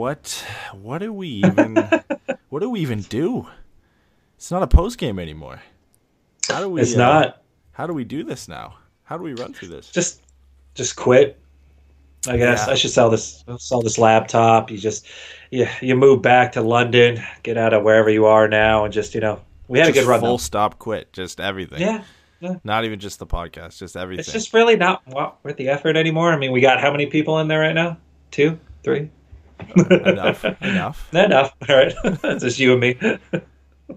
What what do we even what do we even do? It's not a post game anymore. How do we It's uh, not. How do we do this now? How do we run through this? Just just quit. I guess Yeah. I should sell this sell this laptop. You just you you move back to London, get out of wherever you are now, and just you know we had Just a good run. Full though. stop quit. Just everything. Yeah, Not even just the podcast, just everything. it's just really not worth the effort anymore. I mean, we got how many people in there right now? Two, three. Enough. Enough. Enough. All right, it's just you and me.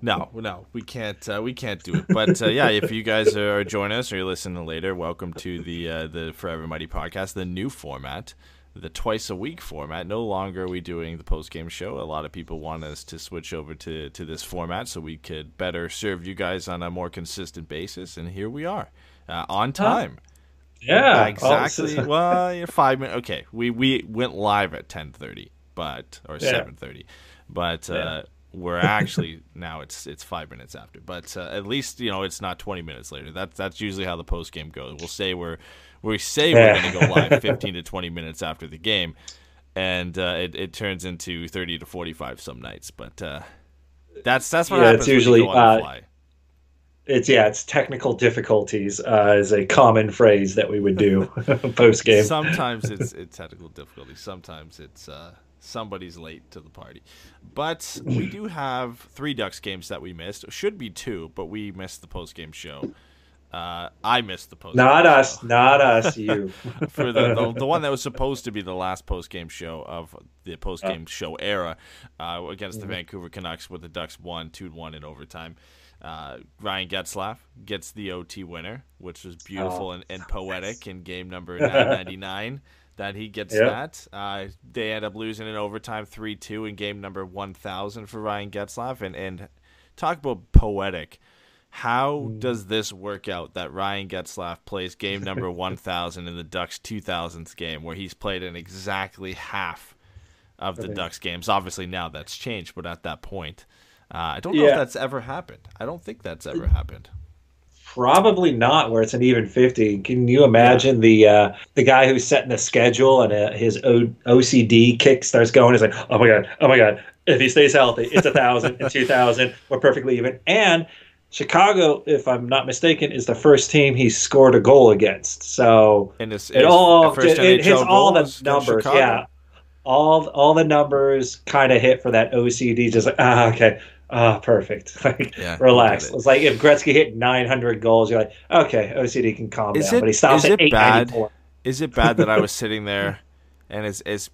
No, no, we can't. Uh, we can't do it. But uh, yeah, if you guys are joining us or you're listening later, welcome to the uh, the Forever Mighty podcast, the new format, the twice a week format. No longer are we doing the post game show. A lot of people want us to switch over to to this format so we could better serve you guys on a more consistent basis. And here we are, uh, on time. Yeah, exactly. Well, you're five minutes. Okay, we we went live at ten thirty, but or Yeah. seven thirty, but uh, we're actually now it's it's five minutes after. But uh, at least you know it's not twenty minutes later. That's that's usually how the post game goes. We'll say we're we say we're going to go live fifteen to twenty minutes after the game, and uh, it it turns into thirty to forty five some nights. But uh, that's that's what Yeah, happens it's when usually, you go on the uh, fly. it's yeah, it's technical difficulties uh, is a common phrase that we would do post game. Sometimes it's it's technical difficulties. Sometimes it's uh, somebody's late to the party. But we do have three Ducks games that we missed. Should be two, but we missed the post game show. Uh, I missed the post. Not us, not us, you. for the, the the one that was supposed to be the last post game show of the post game show era uh, against the Vancouver Canucks, with the Ducks won two one in overtime. Uh, Ryan Getzlaf gets the OT winner, which was beautiful Oh, and, and poetic in game number 999 that he gets Yep. that. Uh, they end up losing in overtime 3 2 in game number 1000 for Ryan Getzlaf. And, and talk about poetic. How does this work out that Ryan Getzlaf plays game number 1000 in the Ducks 2000s game where he's played in exactly half of the Ducks games? Obviously, now that's changed, but at that point, uh, I don't know if that's ever happened. I don't think that's ever happened. Probably not, where it's an even fifty. Can you imagine the uh, the guy who's setting the schedule and uh, his o- OCD kick starts going? He's like, oh my god, oh my god! If he stays healthy, it's a thousand and two thousand. We're perfectly even. And Chicago, if I'm not mistaken, is the first team he scored a goal against. So And his, it all it, it hits all the numbers. Yeah, all all the numbers kind of hit for that OCD. Just like ah, okay, ah, perfect. Like Yeah, relax. it. It's like if Gretzky hit 900 goals, you're like, okay, OCD can calm Is down. it- but he stops is at it bad? Is it bad that I was sitting there and as as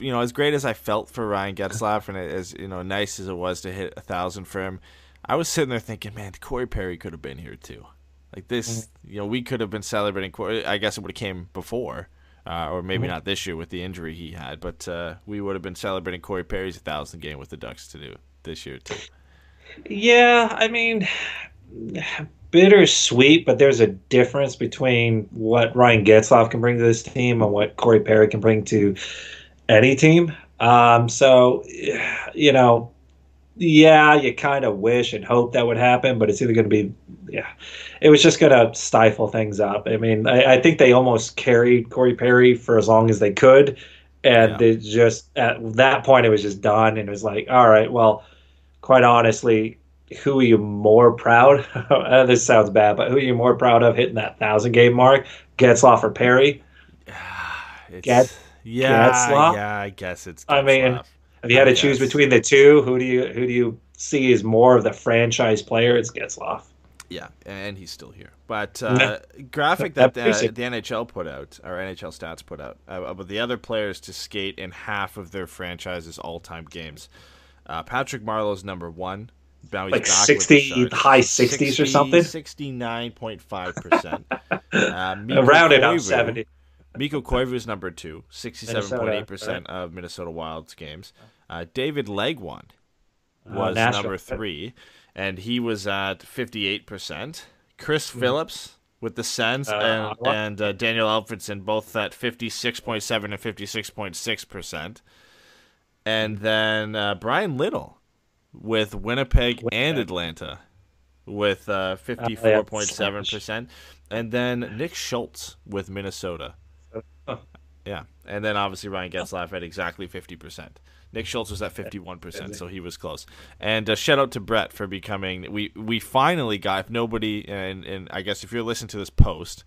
you know, as great as I felt for Ryan Getzlaf and as you know, nice as it was to hit a thousand for him, I was sitting there thinking, man, Corey Perry could have been here too. Like this, you know, we could have been celebrating. Corey. I guess it would have came before, uh, or maybe not this year with the injury he had, but uh, we would have been celebrating Corey Perry's thousand game with the Ducks to do this year too. Yeah, I mean, bittersweet, but there's a difference between what Ryan Getzlaf can bring to this team and what Corey Perry can bring to any team. Um, so, you know, yeah, you kind of wish and hope that would happen, but it's either going to be, yeah, it was just going to stifle things up. I mean, I, I, think they almost carried Corey Perry for as long as they could, and yeah. they just at that point it was just done, and it was like, all right, well, quite honestly, who are you more proud? this sounds bad, but who are you more proud of hitting that thousand game mark? Getzlaf or Perry? Get, yeah, Getzlaf? yeah, I guess it's. Getzlaf. I mean, if you had to choose between the two, who do you who do you see as more of the franchise player? It's Getzlaf. Yeah, and he's still here. But uh, graphic that the, the, NHL put out, or NHL Stats put out, uh, about the other players to skate in half of their franchise's all-time games. Uh, Patrick Marleau's number one. Now like sixty, high sixties or something. Sixty-nine point five percent. Uh, Rounded up seventy. Mikko Koivu is number two, 67.8% of Minnesota Wild's games. Uh, David Legwand uh, was uh, number three, and he was at 58%. Chris mm-hmm. Phillips with the Sens uh, and, and uh, Daniel Alfredsson both at 56.7 and 56.6%. And then uh, Bryan Little with Winnipeg, Winnipeg. and Atlanta with 54.7%. And then Nick Schultz with Minnesota yeah, and then obviously Ryan Getzlaf at exactly fifty percent. Nick Schultz was at fifty one percent, so he was close. And uh, shout out to Brett for becoming. We we finally got. If nobody and and I guess if you're listening to this post,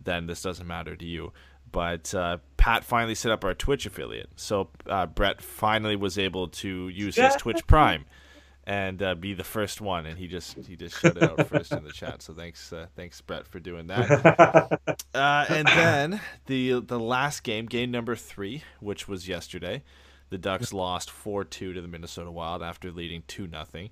then this doesn't matter to you. But uh, Pat finally set up our Twitch affiliate, so uh, Brett finally was able to use his Twitch Prime and uh, be the first one. And he just he just shut it out first in the chat. So thanks uh, thanks Brett for doing that. Uh, and then the the last game, game number three, which was yesterday, the Ducks lost four two to the Minnesota Wild after leading two nothing.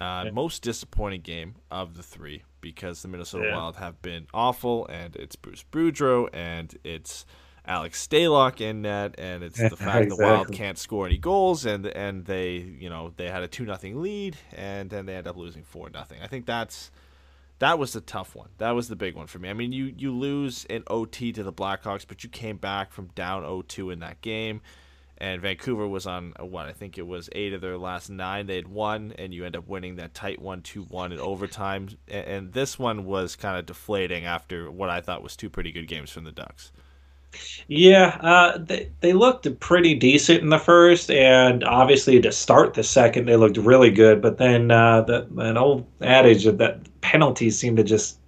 Uh, most disappointing game of the three because the Minnesota yeah. Wild have been awful, and it's Bruce Boudreau, and it's Alex Stalock in net, and it's the fact exactly. the Wild can't score any goals, and and they you know they had a two nothing lead, and then they end up losing four nothing. I think that's that was the tough one. That was the big one for me. I mean, you you lose in OT to the Blackhawks, but you came back from down 0-2 in that game. And Vancouver was on what I think it was eight of their last nine they had won, and you end up winning that tight one two one in overtime. And, this one was kind of deflating after what I thought was two pretty good games from the Ducks. Yeah, uh, they they looked pretty decent in the first, and obviously to start the second, they looked really good. But then uh, the, an old adage that penalties seemed to just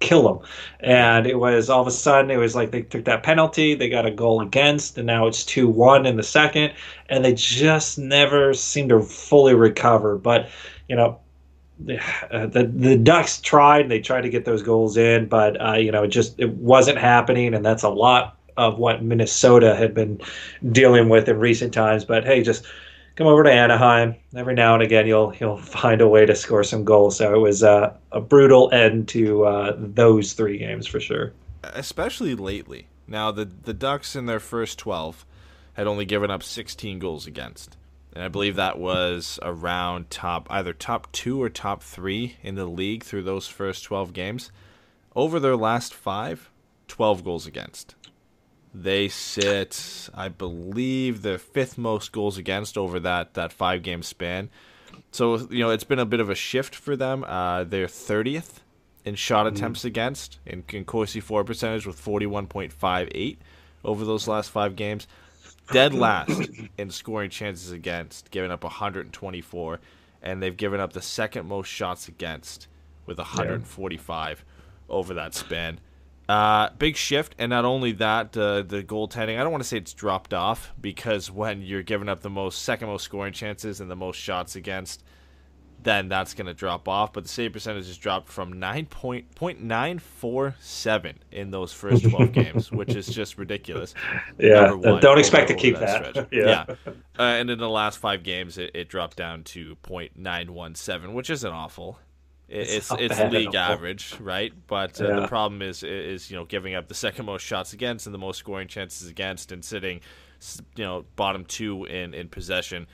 kill them, and it was all of a sudden it was like they took that penalty, they got a goal against, and now it's two one in the second, and they just never seem to fully recover. But you know, uh, the the Ducks tried. They tried to get those goals in, but uh, you know, it just it wasn't happening, and that's a lot of what Minnesota had been dealing with in recent times. But hey, just come over to Anaheim. Every now and again, you'll you'll find a way to score some goals. So it was uh, a brutal end to uh, those three games for sure. Especially lately. Now the the Ducks in their first twelve had only given up 16 goals against. And I believe that was around top either top 2 or top 3 in the league through those first 12 games. Over their last 5, 12 goals against. They sit, I believe, the fifth most goals against over that that five game span. So you know it's been a bit of a shift for them. Uh, they're thirtieth in shot mm. attempts against in, in Corsi for percentage with forty one point five eight over those last five games. Dead last in scoring chances against, giving up 124, and they've given up the second most shots against with 145 yeah. over that span. Uh, big shift, and not only that, uh, the goaltending. I don't want to say it's dropped off because when you're giving up the most second most scoring chances and the most shots against, then that's going to drop off. But the save percentage has dropped from nine point point nine four seven in those first twelve games, which is just ridiculous. Yeah, one, don't expect to keep that. that. yeah, yeah. Uh, and in the last five games, it, it dropped down to point nine one seven, which isn't awful. It's it's, it's league average, right? But uh, yeah. the problem is is you know giving up the second most shots against and the most scoring chances against, and sitting, you know, bottom two in in possession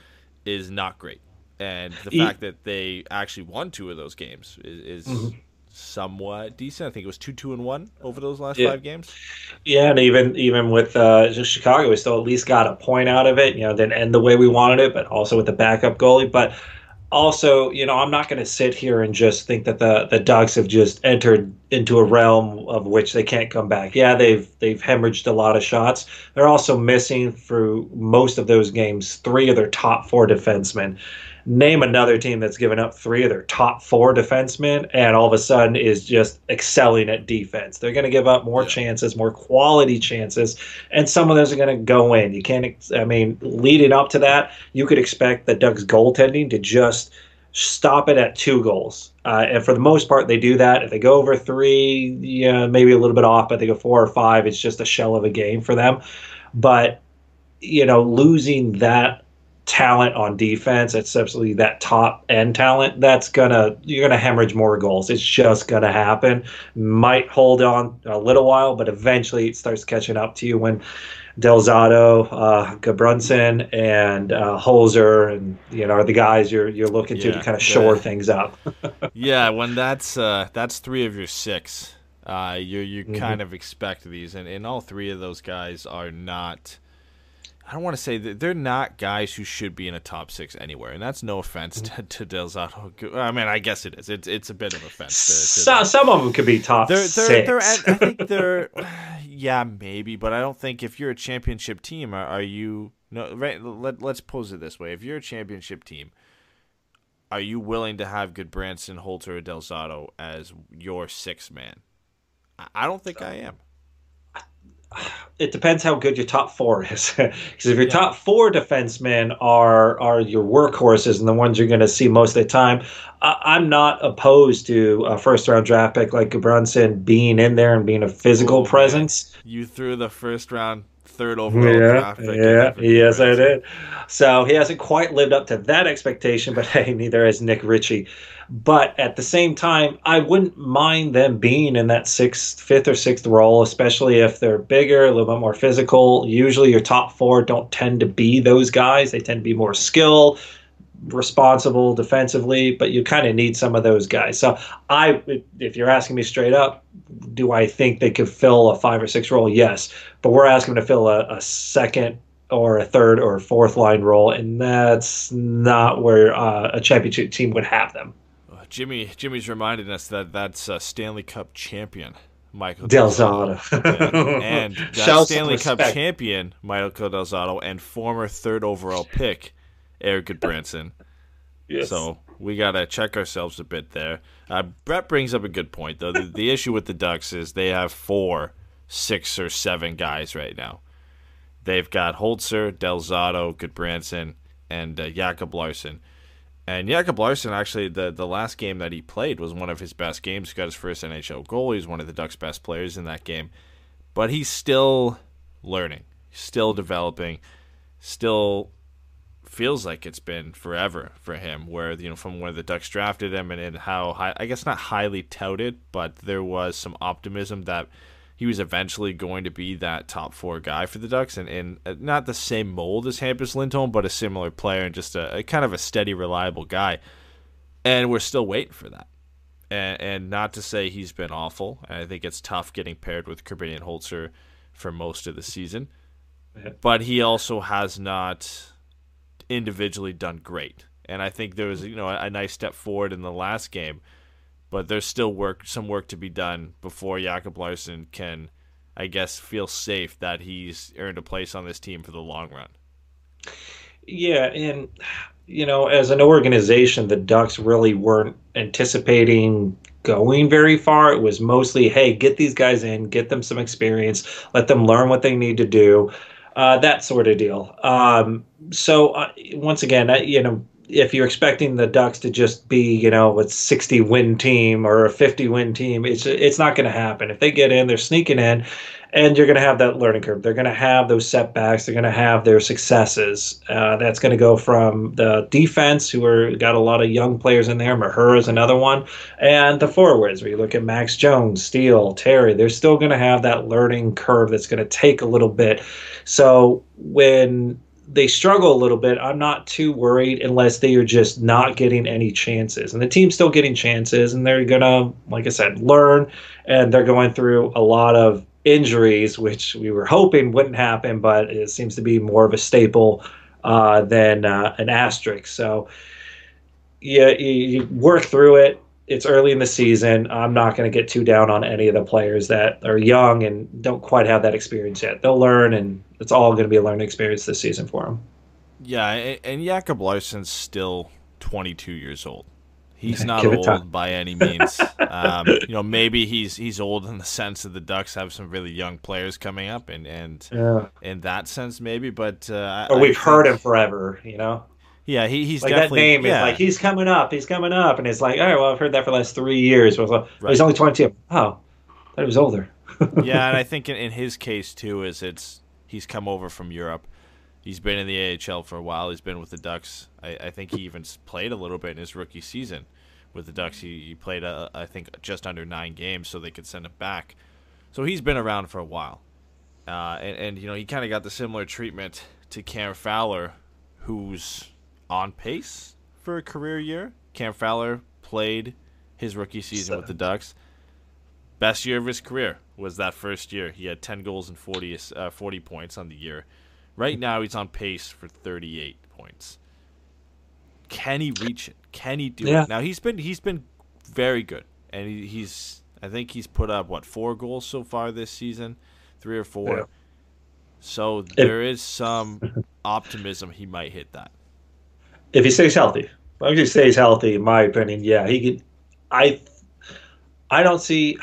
is not great. And the fact that they actually won two of those games is, is mm-hmm. somewhat decent. I think it was two two and one over those last yeah. five games. Yeah, and even even with uh, Chicago, we still at least got a point out of it. You know, didn't end the way we wanted it, but also with the backup goalie, but also, you know, I'm not going to sit here and just think that the the Ducks have just entered into a realm of which they can't come back. Yeah, they've they've hemorrhaged a lot of shots. They're also missing through most of those games three of their top four defensemen. Name another team that's given up three of their top four defensemen and all of a sudden is just excelling at defense. They're going to give up more chances, more quality chances, and some of those are going to go in. You can't, I mean, leading up to that, you could expect the Ducks goaltending to just stop it at two goals. Uh, and for the most part, they do that. If they go over three, yeah, maybe a little bit off, but they go four or five, it's just a shell of a game for them. But, you know, losing that talent on defense, especially that top end talent, that's gonna you're gonna hemorrhage more goals. It's just gonna happen. Might hold on a little while, but eventually it starts catching up to you when Del Zotto, uh, Gudbranson, and uh, Holzer, and you know are the guys you're you're looking to Yeah, to kind of shore the- things up. yeah, when that's uh, that's three of your six, uh, you you Mm-hmm. kind of expect these, and, and all three of those guys are not. I don't want to say that they're not guys who should be in a top six anywhere, and that's no offense to, to Del Zotto. I mean, I guess it is. It's it's a bit of offense. To, to So, some of them could be top they're, they're, six. they're at, I think they're, yeah, maybe, but I don't think if you're a championship team, are, are you no? Right, let, let's pose it this way: if you're a championship team, are you willing to have good Branson, Holzer, or Del Zotto as your sixth man? I, I don't think I am. It depends how good your top four is. Because if your top four defensemen are are your workhorses and the ones you're going to see most of the time, I, I'm not opposed to a first round draft pick like Brunson being in there and being a physical Oh, man. presence. You threw the first round, third overall Yeah, draft pick. yeah, yes, I did. So he hasn't quite lived up to that expectation, but hey, neither has Nick Ritchie. But at the same time, I wouldn't mind them being in that sixth, fifth, or sixth role, especially if they're bigger, a little bit more physical. Usually, your top four don't tend to be those guys. They tend to be more skill, responsible defensively, but you kind of need some of those guys. So I, if you're asking me straight up, do I think they could fill a five or six role? Yes, but we're asking them to fill a, a second or a third or a fourth line role, and that's not where uh, a championship team would have them. Uh, Jimmy, Jimmy's reminded us that that's uh, Stanley Cup champion Michael Del Zotto. Yeah. and that Shout some Stanley Cup champion Michael Del Zotto and former third overall pick Erik Gudbranson. Yes. So we gotta check ourselves a bit there. Uh, Brett brings up a good point though. The, the issue with the Ducks is they have four, six or seven guys right now. They've got Holzer, Delzato, Gudbranson, and uh, Jacob Larsson. And Jacob Larsson, actually, the, the last game that he played was one of his best games. He got his first NHL goal. He's one of the Ducks' best players in that game. But he's still learning, still developing, still feels like it's been forever for him. Where you know from where the Ducks drafted him and, and how high, I guess not highly touted, but there was some optimism that he was eventually going to be that top four guy for the Ducks, and, and uh, not the same mold as Hampus Lindholm, but a similar player and just a, a kind of a steady, reliable guy. And we're still waiting for that. And, and not to say he's been awful. I think it's tough getting paired with Korbinian Holzer for most of the season. But he also has not individually done great. And I think there was, you know, a, a nice step forward in the last game, but there's still work, some work to be done before Jacob Larsson can, I guess, feel safe that he's earned a place on this team for the long run. Yeah, and you know, as an organization, the Ducks really weren't anticipating going very far. It was mostly, hey, get these guys in, get them some experience, let them learn what they need to do, uh, that sort of deal. Um, so uh, once again, I, you know, if you're expecting the Ducks to just be, you know, a 60 win team or a 50 win team, it's it's not going to happen. If they get in, they're sneaking in, and you're going to have that learning curve. They're going to have those setbacks. They're going to have their successes. Uh, that's going to go from the defense, who are got a lot of young players in there. Mahur is another one, and the forwards. Where you look at Max Jones, Steel, Terry, they're still going to have that learning curve. That's going to take a little bit. So when they struggle a little bit, I'm not too worried unless they are just not getting any chances. And the team's still getting chances, and they're gonna, like I said, learn. And they're going through a lot of injuries, which we were hoping wouldn't happen, but it seems to be more of a staple uh, than uh, an asterisk. So, you, you work through it. It's early in the season. I'm not going to get too down on any of the players that are young and don't quite have that experience yet. They'll learn, and it's all going to be a learning experience this season for them. Yeah, and, Jacob Larsson's still 22 years old. He's not old time. by any means. um, you know, maybe he's he's old in the sense that the Ducks have some really young players coming up, and and Yeah. in that sense, maybe. But uh, Or I we've heard him forever, you know. Yeah, he, he's like that name yeah. is like he's coming up, he's coming up, and it's like, all right, well, I've heard that for the last three years. Well, Right. He's only 22. Oh, thought he was older. yeah, and I think in, in his case too is it's he's come over from Europe. He's been in the AHL for a while. He's been with the Ducks. I, I think he even played a little bit in his rookie season with the Ducks. He, he played uh, I think just under nine games, so they could send him back. So he's been around for a while, uh, and, and you know he kind of got the similar treatment to Cam Fowler, who's on pace for a career year. Cam Fowler played his rookie season with the Ducks best year of his career was that first year. He had 10 goals and 40 uh, 40 points on the year. Right now he's on pace for 38 points. Can he reach it? Can he do Yeah. it? Now he's been he's been very good, and he, he's I think he's put up what four goals so far this season, three or four. Yeah. So there is some optimism he might hit that. If he stays healthy, as he stays healthy, in my opinion, yeah, he could. I, I don't see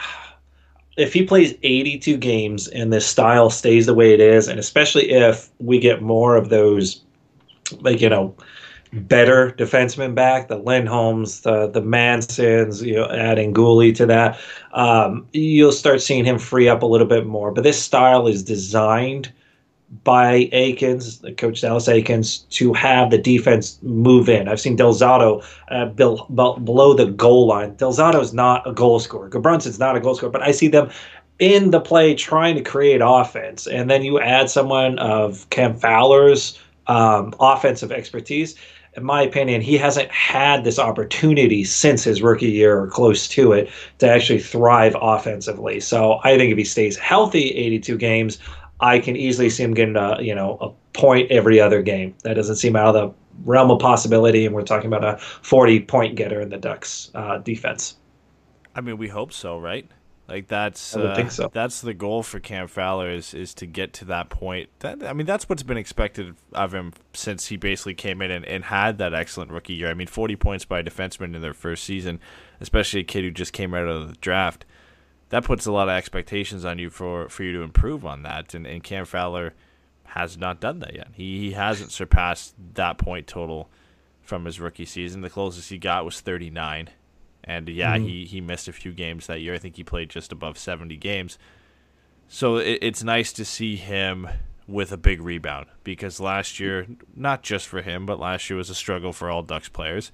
if he plays 82 games and this style stays the way it is, and especially if we get more of those, like you know, better defensemen back, the Lindholms, the the Mansons, you know, adding Guhle to that, um, you'll start seeing him free up a little bit more. But this style is designed by Eakins, Coach Dallas Eakins, to have the defense move in. I've seen Del Zotto uh, below the goal line. Del Zotto is not a goal scorer. Gudbranson's not a goal scorer, but I see them in the play trying to create offense. And then you add someone of Cam Fowler's um, offensive expertise. In my opinion, he hasn't had this opportunity since his rookie year or close to it to actually thrive offensively. So I think if he stays healthy 82 games, I can easily see him getting a you know a point every other game. That doesn't seem out of the realm of possibility, and we're talking about a 40 point getter in the Ducks uh, defense. I mean, we hope so, right? Like that's uh, think so. that's the goal for Cam Fowler is is to get to that point. That I mean, that's what's been expected of him since he basically came in and, and had that excellent rookie year. I mean, 40 points by a defenseman in their first season, especially a kid who just came out of the draft. That puts a lot of expectations on you for, for you to improve on that, and, and Cam Fowler has not done that yet. He, he hasn't surpassed that point total from his rookie season. The closest he got was 39. And yeah, mm-hmm. he, he missed a few games that year. I think he played just above 70 games. So it, it's nice to see him with a big rebound because last year, not just for him, but last year was a struggle for all Ducks players.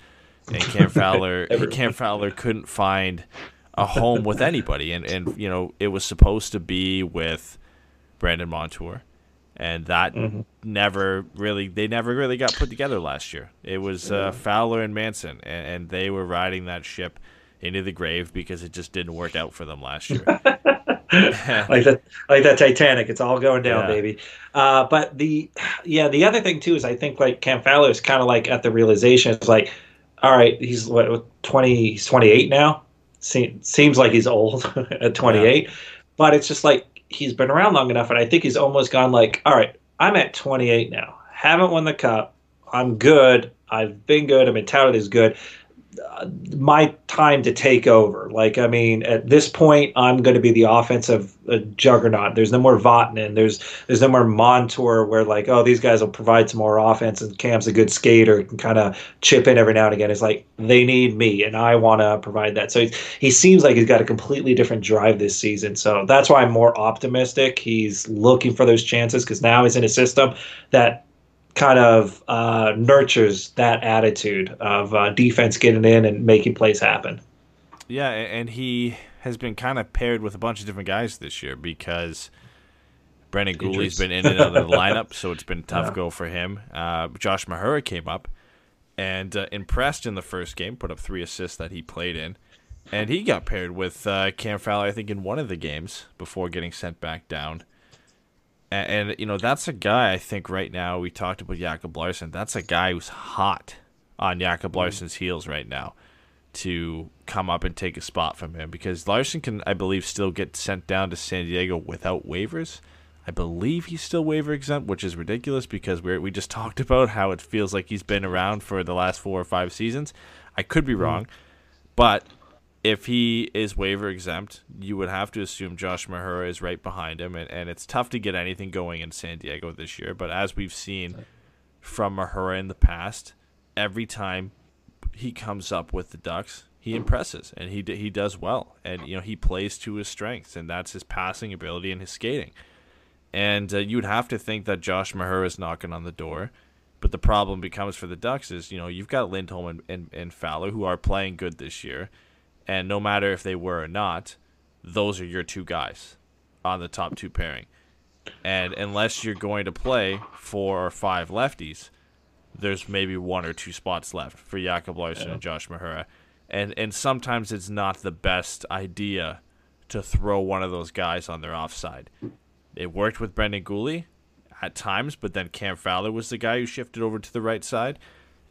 And Cam Fowler, Cam Fowler couldn't find a home with anybody, and and you know it was supposed to be with Brandon Montour, and that never really they never really got put together last year. It was uh, Fowler and Manson, and, and they were riding that ship into the grave because it just didn't work out for them last year. like that like that Titanic. It's all going down, Yeah. baby. Uh, but the yeah, the other thing too is I think like Cam Fowler is kind of like at the realization it's like, all right, he's what twenty, he's twenty eight now. Se- seems like he's old at twenty eight, but it's just like he's been around long enough, and I think he's almost gone like, all right, I'm at twenty eight now, haven't won the cup, I'm good, I've been good, my mentality is good my time to take over. Like, I mean, at this point, I'm going to be the offensive uh, juggernaut. There's no more Vatanen. There's there's no more Montour where like, oh, these guys will provide some more offense, and Cam's a good skater, can kind of chip in every now and again. It's like they need me, and I want to provide that. So he, he seems like he's got a completely different drive this season. So that's why I'm more optimistic. He's looking for those chances because now he's in a system that kind of uh, nurtures that attitude of uh, defense getting in and making plays happen. Yeah, and he has been kind of paired with a bunch of different guys this year because Brendan Guhle's been in and out of the lineup, so it's been a tough go for him. Uh, Josh Mahura came up and uh, impressed in the first game, put up three assists that he played in, and he got paired with uh, Cam Fowler, I think, in one of the games before getting sent back down. And, and you know that's a guy I think right now we talked about Jacob Larsson. That's a guy who's hot on Jacob mm-hmm. Larsson's heels right now to come up and take a spot from him because Larsson can, I believe, still get sent down to San Diego without waivers. I believe he's still waiver exempt, which is ridiculous because we we just talked about how it feels like he's been around for the last four or five seasons. I could be mm-hmm. wrong, but if he is waiver exempt, you would have to assume Josh Mahura is right behind him, and, and it's tough to get anything going in San Diego this year. But as we've seen from Mahura in the past, every time he comes up with the Ducks, he impresses and he he does well, and you know he plays to his strengths, and that's his passing ability and his skating. And uh, you'd have to think that Josh Mahura is knocking on the door. But the problem becomes for the Ducks is, you know, you've got Lindholm and, and, and Fowler who are playing good this year. And no matter if they were or not, those are your two guys on the top two pairing. And unless you're going to play four or five lefties, there's maybe one or two spots left for Jacob Larsson and Josh Mahura. And and sometimes it's not the best idea to throw one of those guys on their offside. It worked with Brendan Guhle at times, but then Cam Fowler was the guy who shifted over to the right side.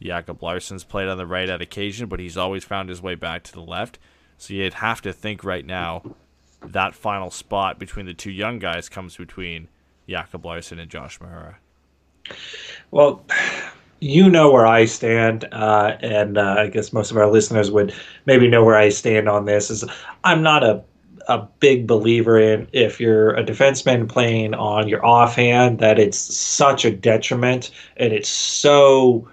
Jacob Larsson's played on the right at occasion, but he's always found his way back to the left. So you'd have to think right now that final spot between the two young guys comes between Jacob Larsson and Josh Mahura. Well, you know where I stand, uh, and uh, I guess most of our listeners would maybe know where I stand on this. Is I'm not a a big believer in if you're a defenseman playing on your offhand that it's such a detriment and it's so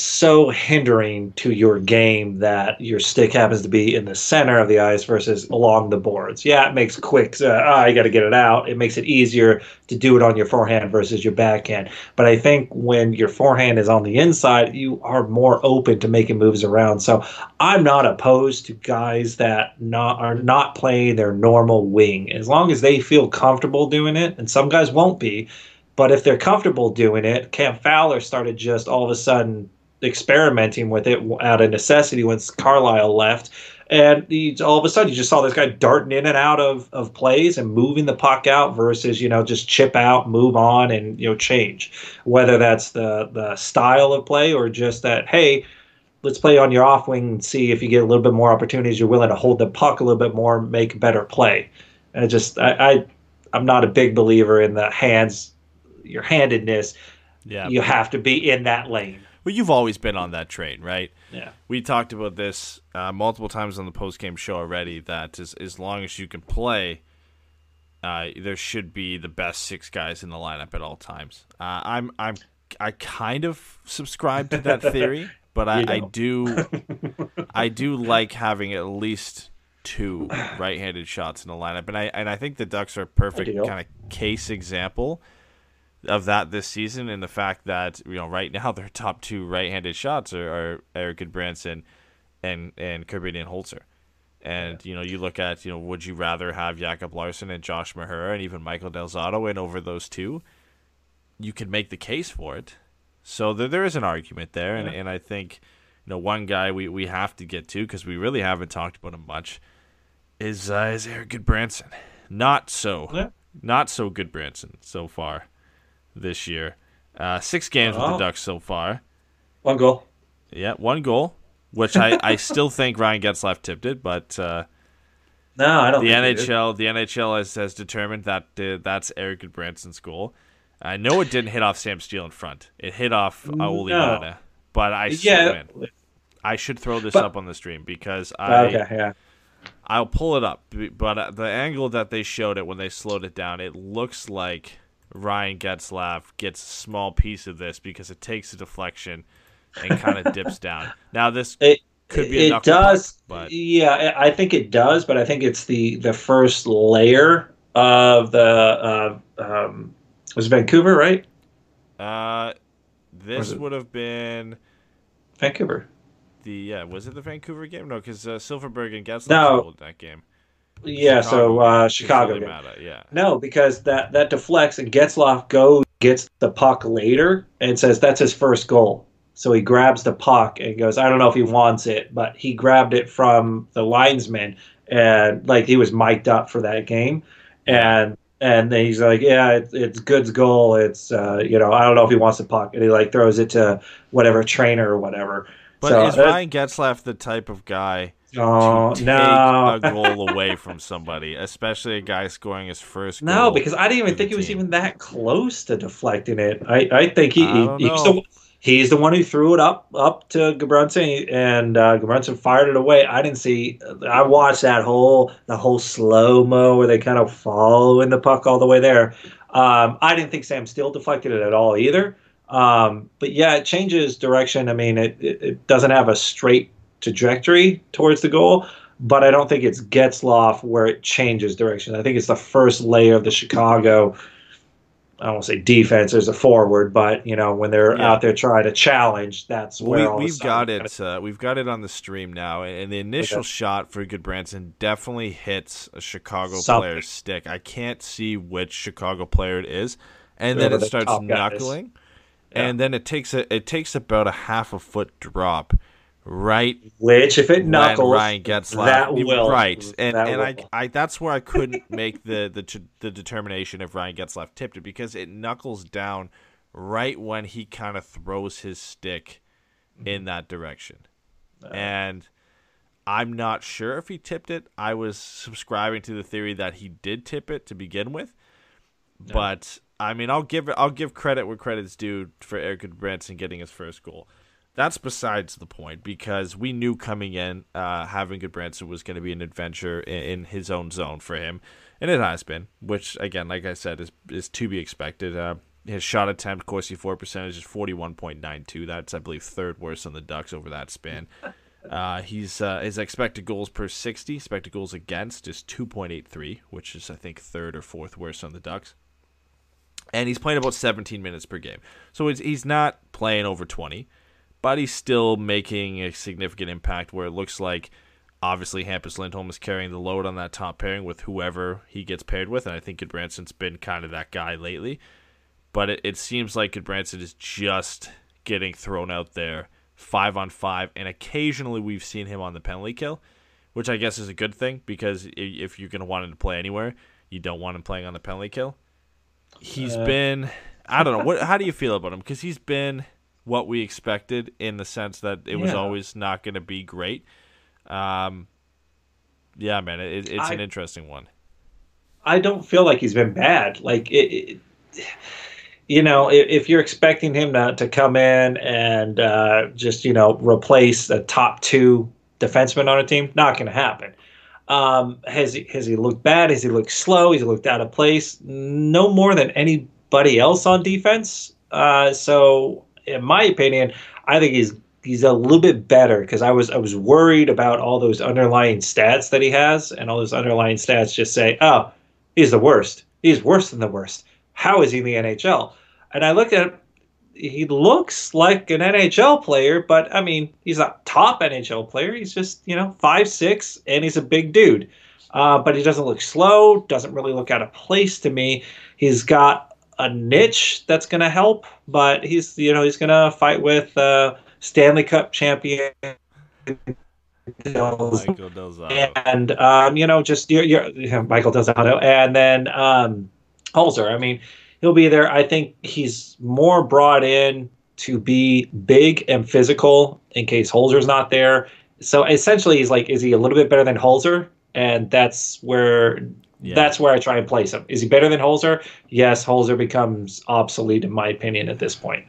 so hindering to your game that your stick happens to be in the center of the ice versus along the boards. Yeah, it makes quick. Uh, oh, you got to get it out. It makes it easier to do it on your forehand versus your backhand. But I think when your forehand is on the inside, you are more open to making moves around. So I'm not opposed to guys that not are not playing their normal wing as long as they feel comfortable doing it. And some guys won't be. But if they're comfortable doing it, Cam Fowler started just all of a sudden experimenting with it out of necessity once Carlyle left. And he, all of a sudden, you just saw this guy darting in and out of, of plays and moving the puck out versus, you know, just chip out, move on, and, you know, change. Whether that's the, the style of play or just that, hey, let's play on your off wing and see if you get a little bit more opportunities. You're willing to hold the puck a little bit more, make better play. And just, I, I, I'm not a big believer in the hands, your handedness. Yeah. You have to be in that lane. Well, you've always been on that train, right? Yeah. We talked about this uh, multiple times on the post game show already. That as as long as you can play, uh, there should be the best six guys in the lineup at all times. Uh, I'm I'm I kind of subscribe to that theory, but I, I don't. I do like having at least two right-handed shots in the lineup, and I and I think the Ducks are a perfect kind of case example of that this season and the fact that you know right now their top two right-handed shots are, are Erik Gudbranson and and Korbinian Holzer. And you know, you look at you know, would you rather have Jacob Larsson and Josh Mahura and even Michael Del Zotto in over those two? You could make the case for it. So there, there is an argument there, and, and I think you know one guy we, we have to get to because we really haven't talked about him much is uh, is Erik Gudbranson. Not so, Yeah. not so good Branson so far this year. Uh, six games with Oh. the Ducks so far. One goal. Yeah, one goal, which I, I still think Ryan Getzlaf tipped it, but uh, No, I don't. the think. NHL the NHL has, has determined that uh, that's Erik Gudbranson's goal. I know it didn't hit off Sam Steel in front. It hit off Olli No. Maatta, but I Yeah. win. I should throw this But- up on the stream because I Okay. Yeah. I'll pull it up, but uh, the angle that they showed it when they slowed it down, it looks like Ryan Getzlaf gets a small piece of this because it takes a deflection and kind of dips down. Now this It could be a it does. but Yeah, I think it does, but I think it's the the first layer of the uh, um, was it Vancouver, right? uh, this would have been Vancouver. the yeah. Was it the Vancouver game? No, because uh, Silfverberg and Getzlaff No. that game. Yeah, so uh, Chicago. Really game. matter, yeah. No, because that that deflects and Getzlaf goes gets the puck later and says that's his first goal. So he grabs the puck and goes, I don't know if he wants it, but he grabbed it from the linesman and like he was mic'd up for that game. And and then he's like, "Yeah, it, it's Good's goal. It's uh, you know, I don't know if he wants the puck," and he like throws it to whatever trainer or whatever. But So, is Ryan Getzlaf the type of guy Oh to take no, a goal away from somebody, especially a guy scoring his first goal? no, because I didn't even think he was team? even that close to deflecting it. I, I think he, I he- he's the he's the one who threw it up up to Gudbranson, and uh, Gudbranson fired it away. I didn't see. I watched that whole the whole slow mo where they kind of following the puck all the way there. Um, I didn't think Sam Steel deflected it at all either. Um, but yeah, it changes direction. I mean, it, it, it doesn't have a straight trajectory towards the goal, but I don't think it's Getzlaf where it changes direction. I think it's the first layer of the Chicago. I to say defense as a forward, but you know when they're Yeah. out there trying to challenge, that's where we, we've got it. Uh, we've got it on the stream now, and the initial Okay. shot for Gudbranson definitely hits a Chicago Something. player's stick. I can't see which Chicago player it is, and then it the starts top guy is. knuckling, and then it takes a it takes about a half a foot drop, right Which, if it knuckles, Ryan gets that will right, and and I, will. I that's where I couldn't make the the the determination if Ryan Getzlaf tipped it because it knuckles down right when he kind of throws his stick Mm-hmm. in that direction, and I'm not sure if he tipped it. I was subscribing to the theory that he did tip it to begin with, but I mean, I'll give I'll give credit where credit's due for Eric Branson getting his first goal. That's besides the point because we knew coming in, uh, having Gudbranson was going to be an adventure in, in his own zone for him, and it has been. Which again, like I said, is is to be expected. Uh, his shot attempt Corsi for percentage is forty one point nine two. That's I believe third worst on the Ducks over that span. Uh, he's uh, his expected goals per sixty, expected goals against is two point eight three, which is I think third or fourth worst on the Ducks and he's playing about 17 minutes per game. So he's not playing over 20, but he's still making a significant impact where it looks like obviously Hampus Lindholm is carrying the load on that top pairing with whoever he gets paired with, and I think Gudbranson's been kind of that guy lately. But it, it seems like Gudbranson is just getting thrown out there five on five, and occasionally we've seen him on the penalty kill, which I guess is a good thing because if you're going to want him to play anywhere, you don't want him playing on the penalty kill. He's uh. been I don't know what how do you feel about him? Because he's been what we expected in the sense that it was always not going to be great. Um, yeah, man, it, it's an interesting one. I don't feel like he's been bad. Like it, it you know, if, if you're expecting him to, to come in and uh, just you know replace the top two defensemen on a team, not going to happen. Um, has he has he looked bad? Has he looked slow? Has he looked out of place? No more than anybody else on defense. Uh, so, in my opinion, I think he's he's a little bit better because I was I was worried about all those underlying stats that he has, and all those underlying stats just say, oh, he's the worst. He's worse than the worst. How is he in the NHL? And I look at he looks like an NHL player, but I mean, he's not top NHL player. He's just, you know, five six, and he's a big dude. Uh, but he doesn't look slow, doesn't really look out of place to me. He's got a niche that's going to help, but he's, you know, he's going to fight with uh, Stanley Cup champion. Michael Del Zotto. And um, you know, just you're, you're, Michael Del Zotto, and then um, Holzer. I mean, he'll be there. I think he's more brought in to be big and physical in case Holzer's not there. So essentially, he's like, is he a little bit better than Holzer? And that's where Yeah. that's where I try and place him. Is he better than Holzer? Yes, Holzer becomes obsolete in my opinion at this point.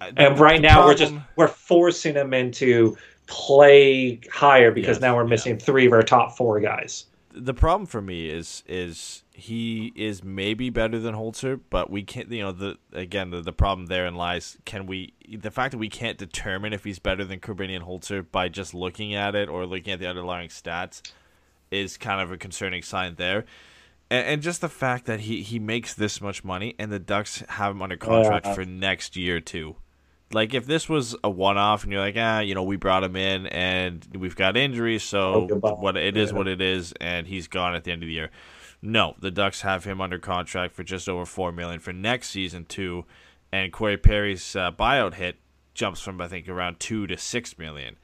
Uh, And right now, we're just we're forcing him into play higher because Yes, now we're yeah. missing three of our top four guys. the problem for me is is he is maybe better than Holzer, but we can't. You know, the again the, the problem therein lies. Can we the fact that we can't determine if he's better than Korbinian Holzer by just looking at it or looking at the underlying stats is kind of a concerning sign there. And, and just the fact that he he makes this much money and the Ducks have him under contract Yeah. for next year too. Like if this was a one-off and you're like, ah, you know, we brought him in and we've got injuries, so Oh, what it is Yeah. what it is, and he's gone at the end of the year. No, the Ducks have him under contract for just over four million for next season too, and Corey Perry's uh, buyout hit jumps from I think around two to six million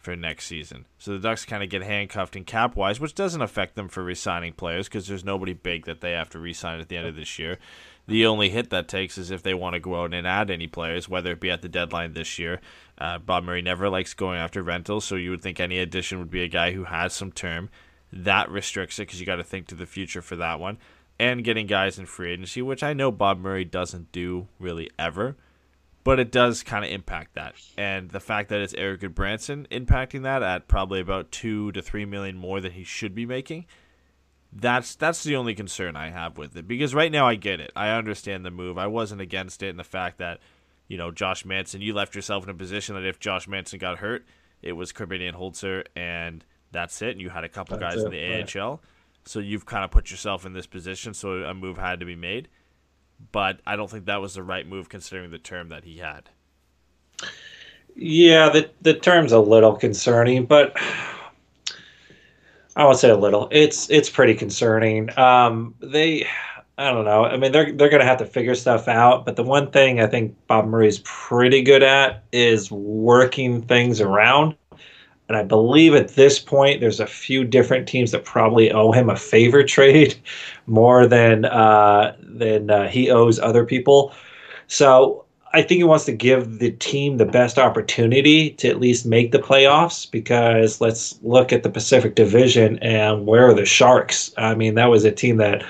for next season. So the Ducks kind of get handcuffed in cap wise, which doesn't affect them for re-signing players because there's nobody big that they have to re-sign at the end of this year. The only hit that takes is if they want to go out and add any players, whether it be at the deadline this year. Uh, Bob Murray never likes going after rentals, so you would think any addition would be a guy who has some term. That restricts it because you got to think to the future for that one. And getting guys in free agency, which I know Bob Murray doesn't do really ever but it does kind of impact that. And the fact that it's Erik Gudbranson impacting that at probably about two to three million more than he should be making, that's that's the only concern I have with it. Because right now I get it. I understand the move. I wasn't against it and the fact that, you know, Josh Manson, you left yourself in a position that if Josh Manson got hurt, it was Korbinian Holzer and that's it. And you had a couple That's guys it, in the right. AHL. So you've kind of put yourself in this position, so a move had to be made but I don't think that was the right move considering the term that he had. Yeah, the the term's a little concerning, but I won't say a little. It's it's pretty concerning. Um, they, I don't know. I mean, they're they're gonna have to figure stuff out. But the one thing I think Bob Murray's pretty good at is working things around. And I believe at this point, there's a few different teams that probably owe him a favor trade more than uh, than uh, he owes other people. So I think he wants to give the team the best opportunity to at least make the playoffs because let's look at the Pacific Division and where are the Sharks? I mean, that was a team that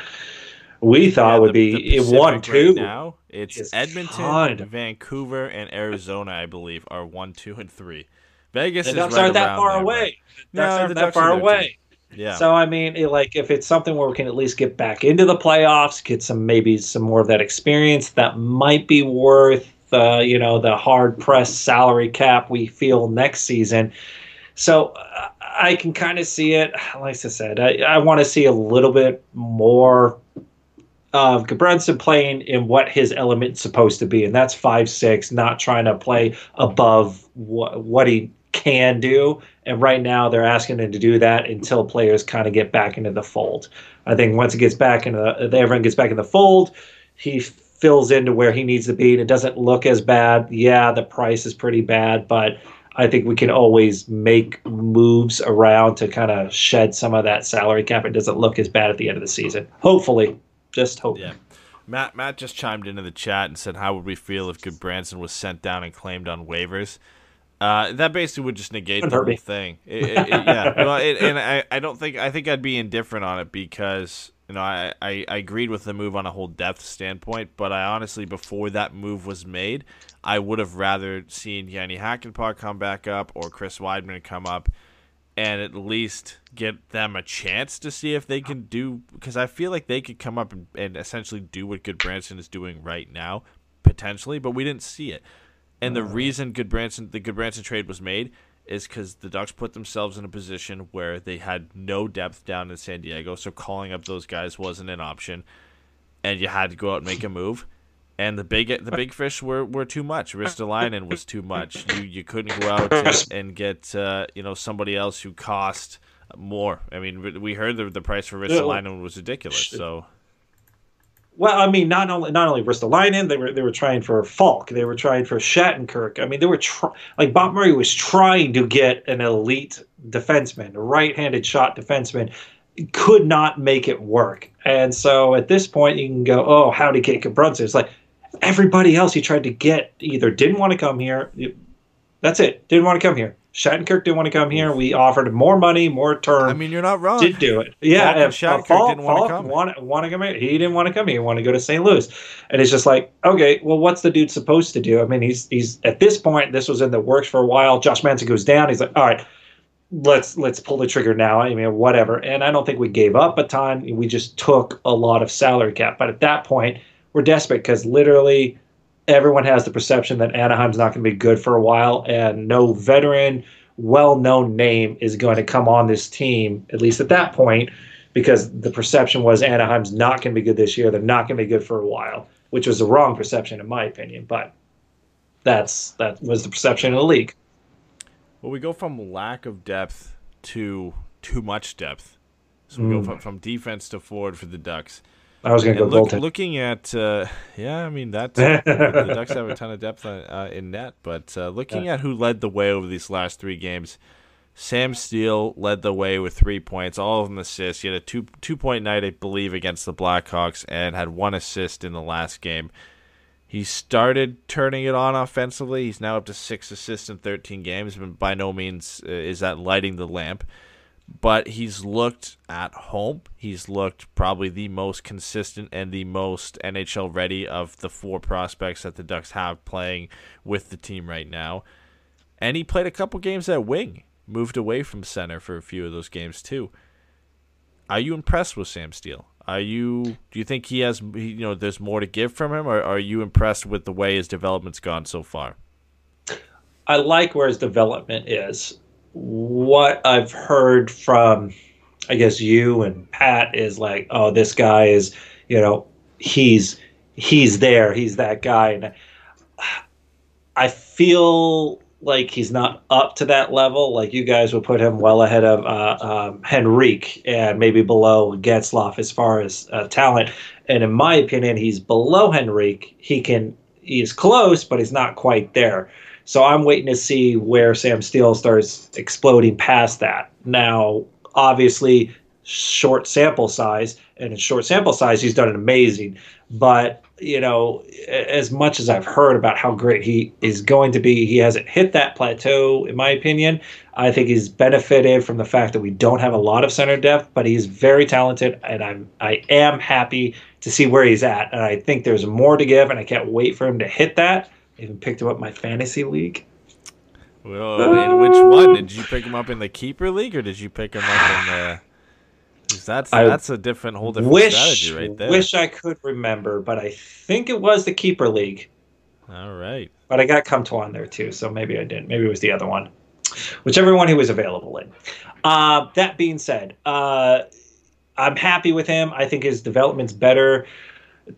we thought Yeah, would the- be it won Pacific right two. now. It's Edmonton, fun. Vancouver, and Arizona. I believe are one, two, and three. Vegas the is Ducks right aren't that far there, away. but- Ducks No, aren't that far away. Yeah. So I mean, it, like if it's something where we can at least get back into the playoffs, get some maybe some more of that experience, that might be worth uh, you know the hard pressed salary cap we feel next season. So uh, I can kind of see it. Like I said, I, I want to see a little bit more of Gudbranson playing in what his element's supposed to be, and that's five six, not trying to play above what what he can do. And right now, they're asking him to do that until players kind of get back into the fold. I think once it gets back into the, everyone gets back in the fold, he fills into where he needs to be, and it doesn't look as bad. Yeah, the price is pretty bad, but I think we can always make moves around to kind of shed some of that salary cap. It doesn't look as bad at the end of the season. Hopefully, just hope. Yeah. Matt Matt just chimed into the chat and said, "How would we feel if Gudbranson was sent down and claimed on waivers?" Uh, that basically would just negate the whole me. thing. It- it- it- yeah, well, it, and I, I don't think I think I'd be indifferent on it because you know I, I, I agreed with the move on a whole depth standpoint, but I honestly before that move was made, I would have rather seen Jani Hakanpää come back up or Chris Wideman come up and at least get them a chance to see if they can do because I feel like they could come up and, and essentially do what Gudbranson is doing right now potentially, but we didn't see it. And the reason Gudbranson the Gudbranson trade was made is because the Ducks put themselves in a position where they had no depth down in San Diego, so calling up those guys wasn't an option, and you had to go out and make a move. And the big the big fish were, were too much. Ristolainen was too much. You you couldn't go out and, and get uh, you know somebody else who cost more. I mean, we heard the the price for Ristolainen was ridiculous. So Well, I mean, not only not only Ristolainen, they were they were trying for Faulk, they were trying for Shattenkirk. I mean, they were try- like Bob Murray was trying to get an elite defenseman, a right-handed shot defenseman, could not make it work. And so at this point, you can go, oh, how did get Brunson? It's like everybody else he tried to get either didn't want to come here. That's it, didn't want to come here. Shattenkirk didn't want to come here. We offered more money, more term I mean, you're not wrong. did do it. Yeah, if, uh, Shattenkirk Faulk- didn't wanna come. Want, want to come here. He didn't want to come here. He wanted to go to St. Louis, and it's just like, okay, well, what's the dude supposed to do? I mean, he's he's at this point, this was in the works for a while. Josh Manson goes down. He's like, all right, let's let's pull the trigger now. I mean, whatever. And I don't think we gave up a ton. We just took a lot of salary cap. But at that point, we're desperate because literally everyone has the perception that Anaheim's not going to be good for a while, and no veteran, well-known name is going to come on this team. At least at that point, because the perception was Anaheim's not going to be good this year. They're not going to be good for a while, which was the wrong perception in my opinion. But that's that was the perception of the league. Well, we go from lack of depth to too much depth. So we go hmm. from, from defense to forward for the Ducks. I was going to go look, goaltender. looking at, uh, yeah, I mean that the Ducks have a ton of depth uh, uh, in net, but uh, looking at who led the way over these last three games, Sam Steel led the way with three points, all of them assists. He had a two two point night, I believe, against the Blackhawks, and had one assist in the last game. He started turning it on offensively. He's now up to six assists in 13 games, but by no means uh, is that lighting the lamp. But he's looked at home. He's looked probably the most consistent and the most NHL ready of the four prospects that the Ducks have playing with the team right now. And he played a couple games at wing, moved away from center for a few of those games too. Are you impressed with Sam Steel? Are you? Do you think he has? You know, there's more to give from him, or are you impressed with the way his development's gone so far? I like where his development is. What I've heard from, I guess you and Pat is like, oh, this guy is, you know, he's he's there, he's that guy, and I feel like he's not up to that level. Like you guys would put him well ahead of uh, um, Henrique and maybe below Getzlaf as far as uh, talent. And in my opinion, he's below Henrique. He can he's close, but he's not quite there. So I'm waiting to see where Sam Steel starts exploding past that. Now, obviously, short sample size, and in short sample size, he's done it amazing. But you know, as much as I've heard about how great he is going to be, he hasn't hit that plateau, in my opinion. I think he's benefited from the fact that we don't have a lot of center depth, but he's very talented, and I'm I am happy to see where he's at, and I think there's more to give, and I can't wait for him to hit that. Even picked him up in my fantasy league. Well, in which one did you pick him up in the keeper league, or did you pick him up in the? That's I that's a different whole different wish strategy right there. wish I could remember, but I think it was the keeper league. All right. But I got Comtois on there too, so maybe I didn't. Maybe it was the other one, whichever one he was available in. Uh, that being said, uh, I'm happy with him. I think his development's better.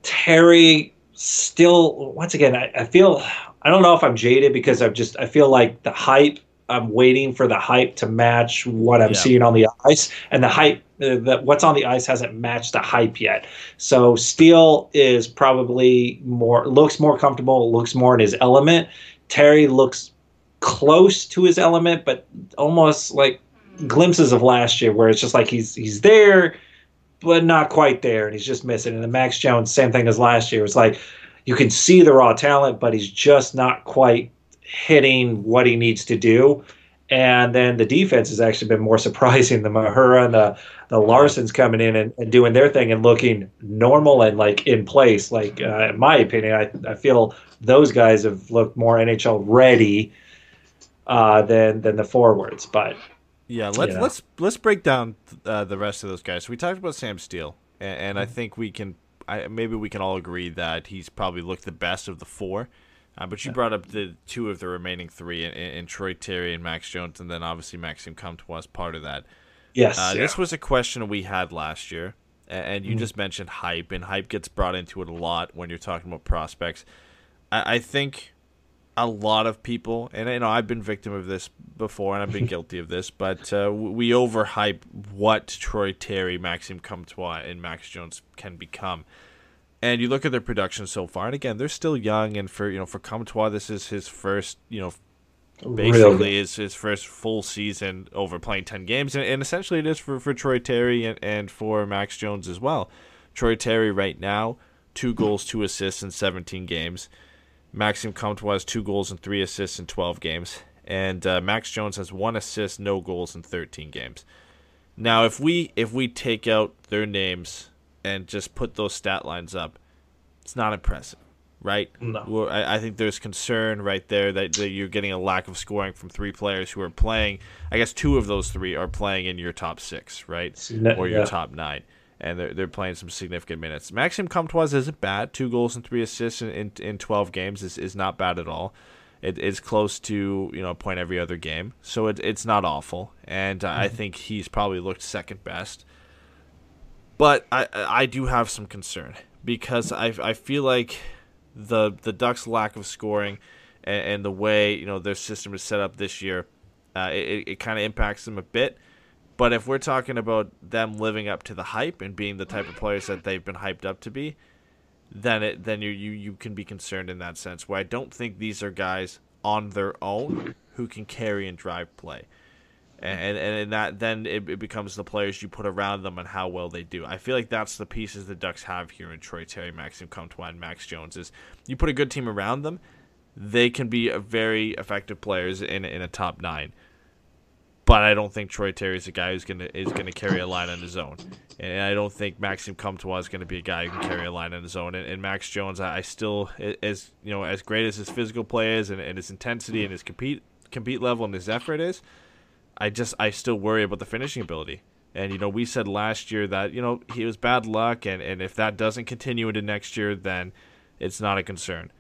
Terry still, once again, I, I feel I don't know if I'm jaded because I've just I feel like the hype. I'm waiting for the hype to match what I'm Yeah. seeing on the ice, and the hype, uh, the, what's on the ice hasn't matched the hype yet. So Steel is probably more looks more comfortable, looks more in his element. Terry looks close to his element, but almost like glimpses of last year, where it's just like he's he's there, but not quite there, and he's just missing. And the Max Jones, same thing as last year. It's like you can see the raw talent, but he's just not quite hitting what he needs to do. And then the defense has actually been more surprising. The Mahura and the the Larssons coming in and, and doing their thing and looking normal and like in place. Like uh, in my opinion, I, I feel those guys have looked more NHL ready uh, than than the forwards. But Yeah, let's Yeah. let's let's break down uh, the rest of those guys. So We talked about Sam Steel, and, and I think we can, I, maybe we can all agree that he's probably looked the best of the four. Uh, but you brought up the two of the remaining three, in Troy Terry and Max Jones, and then obviously Maxime Comtois as part of that. yes, Uh, yeah. This was a question we had last year, and you just mentioned hype, and hype gets brought into it a lot when you're talking about prospects. I, I think a lot of people, and you know, I've been victim of this before, and I've been guilty of this, but uh, we overhype what Troy Terry, Maxime Comtois, and Max Jones can become. And you look at their production so far, and again, they're still young. And for you know, for Comtois, this is his first, you know, basically good. is his first full season over playing 10 games and, and essentially it is for, for troy terry and, and for max jones as well troy terry right now two goals two assists in 17 games maxime comtois has two goals and three assists in 12 games and uh, max jones has one assist no goals in 13 games now if we if we take out their names and just put those stat lines up it's not impressive right? No. I, I think there's concern right there that, that you're getting a lack of scoring from three players who are playing. I guess two of those three are playing in your top six, right? Or your yeah. top nine. And they're, they're playing some significant minutes. Maxime Comtois isn't bad. Two goals and three assists in, in, in 12 games is, is not bad at all. It is close to you know a point every other game, so it, it's not awful. And uh, I think he's probably looked second best. But I I do have some concern because I I feel like the the Ducks' lack of scoring and, and the way you know their system is set up this year, uh, it it kind of impacts them a bit. But if we're talking about them living up to the hype and being the type of players that they've been hyped up to be, then it then you you you can be concerned in that sense. Where I don't think these are guys on their own who can carry and drive play. and and that then it, it becomes the players you put around them and how well they do. I feel like that's the pieces the Ducks have here in Troy Terry, Maxime Comtois, Max Jones. Is you put a good team around them, they can be very effective players in in a top nine. But I don't think Troy Terry is a guy who's gonna is gonna carry a line on his own, and I don't think Maxime Comtois is gonna be a guy who can carry a line on his own. And, and Max Jones, I, I still as you know as great as his physical play is and, and his intensity and his compete compete level and his effort is. I just I still worry about the finishing ability. And you know, we said last year that you know he was bad luck, and and if that doesn't continue into next year, then it's not a concern.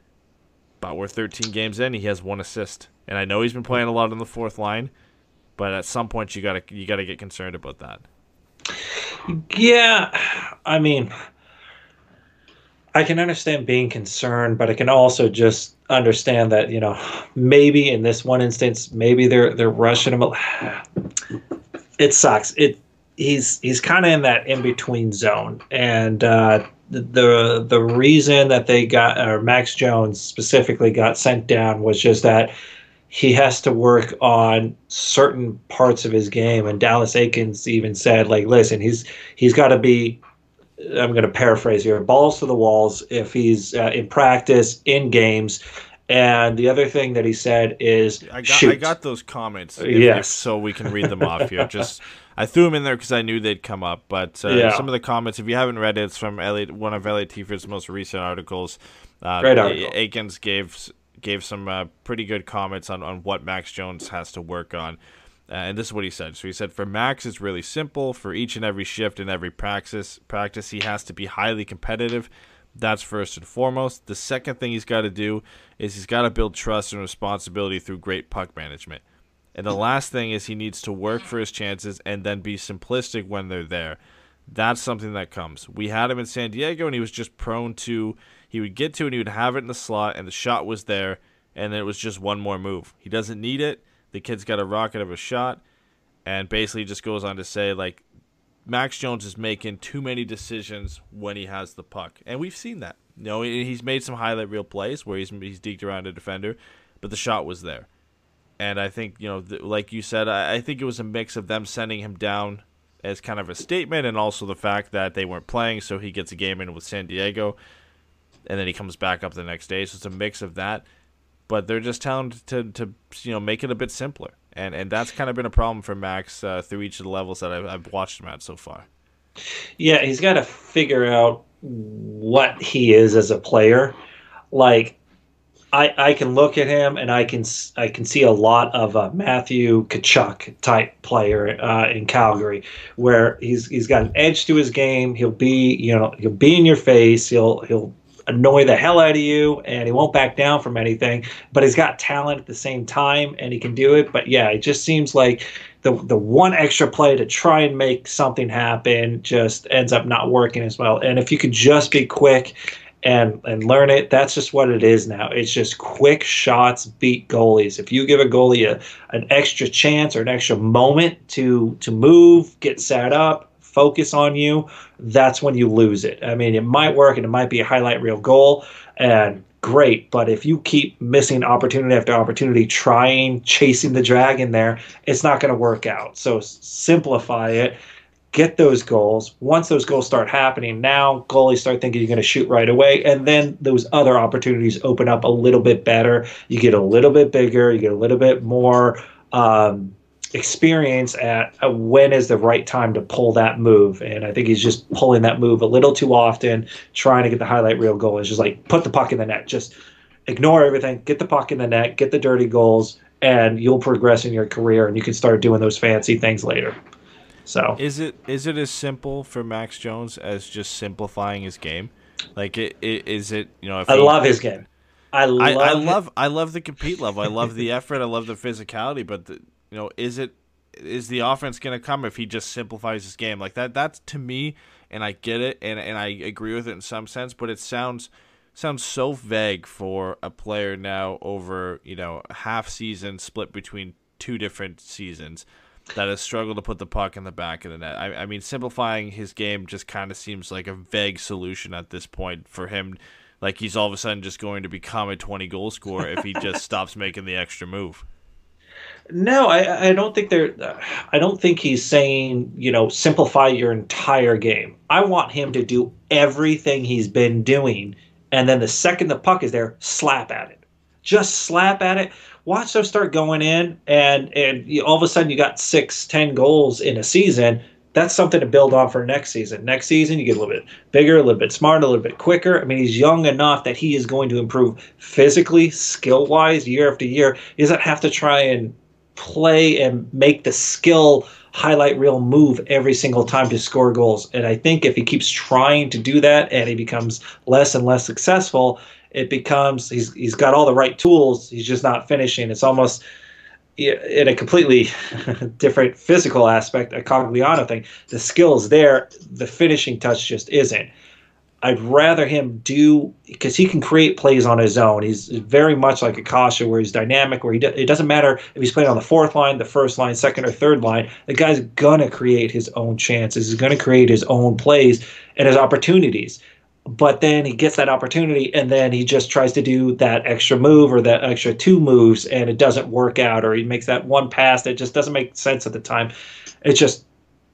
But we're 13 games in, he has one assist, and I know he's been playing a lot on the fourth line, but at some point you gotta you gotta get concerned about that. Yeah, I mean, I can understand being concerned, but I can also just understand that you know maybe in this one instance, maybe they're they're rushing him. It sucks. It he's he's kind of in that in between zone, and uh, the the reason that they got or Max Jones specifically got sent down was just that he has to work on certain parts of his game and Dallas Eakins even said like listen he's he's got to be I'm going to paraphrase here balls to the walls if he's uh, in practice in games and the other thing that he said is I got shoot. I got those comments. if- Yes. if so we can read them off here. Just I threw them in there because I knew they'd come up. But uh, Yeah. some of the comments, if you haven't read it, it's from Elliott, one of Elliott Teaford's most recent articles. Uh, Great article. Eakins gave gave some uh, pretty good comments on, on what Max Jones has to work on. Uh, and this is what he said. So he said, for Max, it's really simple. For each and every shift and every practice, practice, he has to be highly competitive. That's first and foremost. The second thing he's got to do is he's got to build trust and responsibility through great puck management. And the last thing is he needs to work for his chances and then be simplistic when they're there. That's something that comes. We had him in San Diego and he was just prone to he would get to and he would have it in the slot and the shot was there and it was just one more move. He doesn't need it. The kid's got a rocket of a shot and basically just goes on to say like Max Jones is making too many decisions when he has the puck, and we've seen that. You know, he's made some highlight reel plays where he's he's deked around a defender, but the shot was there. And I think you know, th- like you said, I, I think it was a mix of them sending him down as kind of a statement, and also the fact that they weren't playing, so he gets a game in with San Diego, and then he comes back up the next day. So it's a mix of that. But they're just telling to, to you know make it a bit simpler, and and that's kind of been a problem for Max uh, through each of the levels that I've, I've watched him at so far. Yeah, he's got to figure out what he is as a player. Like, I I can look at him and I can I can see a lot of a Matthew Tkachuk type player uh, in Calgary, where he's he's got an edge to his game. He'll be you know he'll be in your face. He'll he'll annoy the hell out of you and he won't back down from anything but he's got talent at the same time and he can do it but yeah it just seems like the the one extra play to try and make something happen just ends up not working as well. And if you could just be quick and and learn it, that's just what it is now. It's just quick shots beat goalies. If you give a goalie a, an extra chance or an extra moment to to move, get set up, focus on you, that's when you lose it. I mean, it might work and it might be a highlight reel goal and great, but if you keep missing opportunity after opportunity trying chasing the dragon there, it's not going to work out. So simplify it. Get those goals. Once those goals start happening, now goalies start thinking you're going to shoot right away, and then those other opportunities open up a little bit better. You get a little bit bigger. You get a little bit more um, experience at uh, when is the right time to pull that move. And I think he's just pulling that move a little too often, trying to get the highlight reel goal. It's just like put the puck in the net. Just ignore everything, get the puck in the net, get the dirty goals, and you'll progress in your career and you can start doing those fancy things later. So Is it is it as simple for Max Jones as just simplifying his game? Like it, it is it you know if I he- love his game. I love I, I love I love the compete level. I love the effort. I love the physicality. But the, you know, is it is the offense going to come if he just simplifies his game like that? That's to me, and I get it, and and I agree with it in some sense. But it sounds sounds so vague for a player now over you know half season split between two different seasons that has struggled to put the puck in the back of the net. I, I mean, simplifying his game just kind of seems like a vague solution at this point for him. Like he's all of a sudden just going to become a 20 goal scorer if he just stops making the extra move. No, I, I don't think they're. I don't think he's saying you know simplify your entire game. I want him to do everything he's been doing, and then the second the puck is there, slap at it. Just slap at it. Watch them start going in, and and you, all of a sudden you got six, ten goals in a season. That's something to build on for next season. Next season, you get a little bit bigger, a little bit smarter, a little bit quicker. I mean, he's young enough that he is going to improve physically, skill wise, year after year. He doesn't have to try and play and make the skill highlight reel move every single time to score goals. And I think if he keeps trying to do that and he becomes less and less successful, it becomes he's he's got all the right tools. He's just not finishing. It's almost in a completely different physical aspect, a Cogliano thing. The skill's there, the finishing touch just isn't. I'd rather him do because he can create plays on his own. He's very much like Akasha, where he's dynamic. Where he do, it doesn't matter if he's playing on the fourth line, the first line, second or third line. The guy's gonna create his own chances. He's gonna create his own plays and his opportunities. But then he gets that opportunity, and then he just tries to do that extra move or that extra two moves, and it doesn't work out. Or he makes that one pass that just doesn't make sense at the time. It's just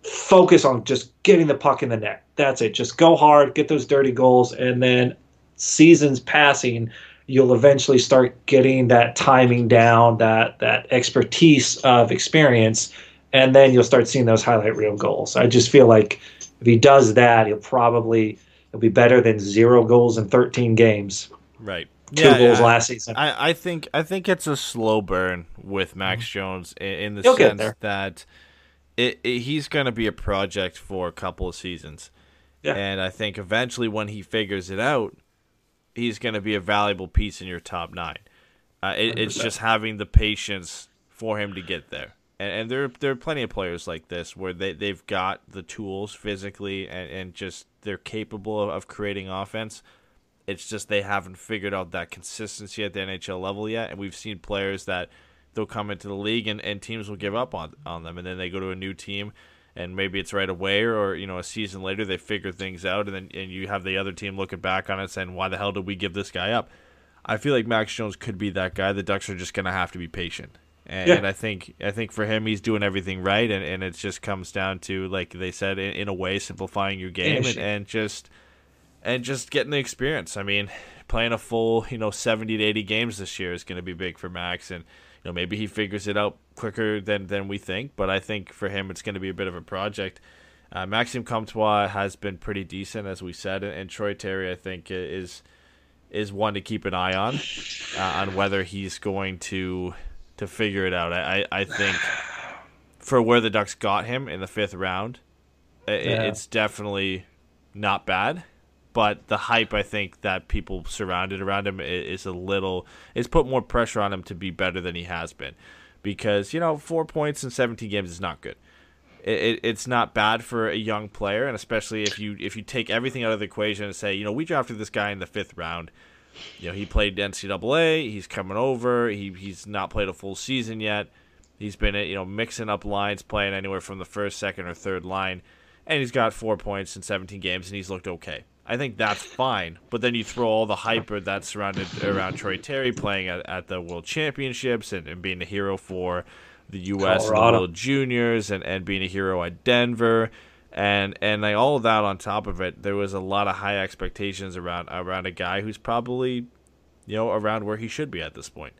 focus on just getting the puck in the net. That's it. Just go hard, get those dirty goals, and then seasons passing, you'll eventually start getting that timing down, that that expertise of experience, and then you'll start seeing those highlight reel goals. I just feel like if he does that, he'll probably he'll be better than zero goals in 13 games. Right. Two Yeah, goals yeah. last season. I, I think I think it's a slow burn with Max Jones in, in the Mm-hmm. He'll sense that it, it, he's going to be a project for a couple of seasons, Yeah. and I think eventually when he figures it out, he's going to be a valuable piece in your top nine. Uh, it, it's just having the patience for him to get there, and, and there there are plenty of players like this where they they've got the tools physically and, and just they're capable of, of creating offense. It's just they haven't figured out that consistency at the NHL level yet, and we've seen players that they'll come into the league and, and teams will give up on on them, and then they go to a new team, and maybe it's right away or you know a season later they figure things out, and then and you have the other team looking back on it saying why the hell did we give this guy up? I feel like Max Jones could be that guy. The Ducks are just gonna have to be patient. And, Yeah. and I think I think for him, he's doing everything right, and, and it just comes down to like they said, in, in a way, simplifying your game and, and just and just getting the experience. I mean, playing a full, you know, 70 to 80 games this year is going to be big for Max and know, maybe he figures it out quicker than than we think, but I think for him it's going to be a bit of a project. Uh, Maxime Comtois has been pretty decent as we said and, and Troy Terry I think is is one to keep an eye on uh, on whether he's going to to figure it out. I I, I think for where the Ducks got him in the 5th round, i Yeah. it's definitely not bad but the hype I think that people surrounded around him is a little it's put more pressure on him to be better than he has been. Because you know four points in 17 games is not good. It, it, it's not bad for a young player and especially if you if you take everything out of the equation and say you know we drafted this guy in the fifth round. You know he played NCAA he's coming over he, he's not played a full season yet. He's been you know mixing up lines playing anywhere from the first second or third line and he's got four points in 17 games and he's looked okay I think that's fine. But then you throw all the hype that's surrounded around Troy Terry playing at, at the World Championships and, and being a hero for the U.S. and the World Juniors and, and being a hero at Denver. And and like all of that on top of it, there was a lot of high expectations around around a guy who's probably, you know, around where he should be at this point.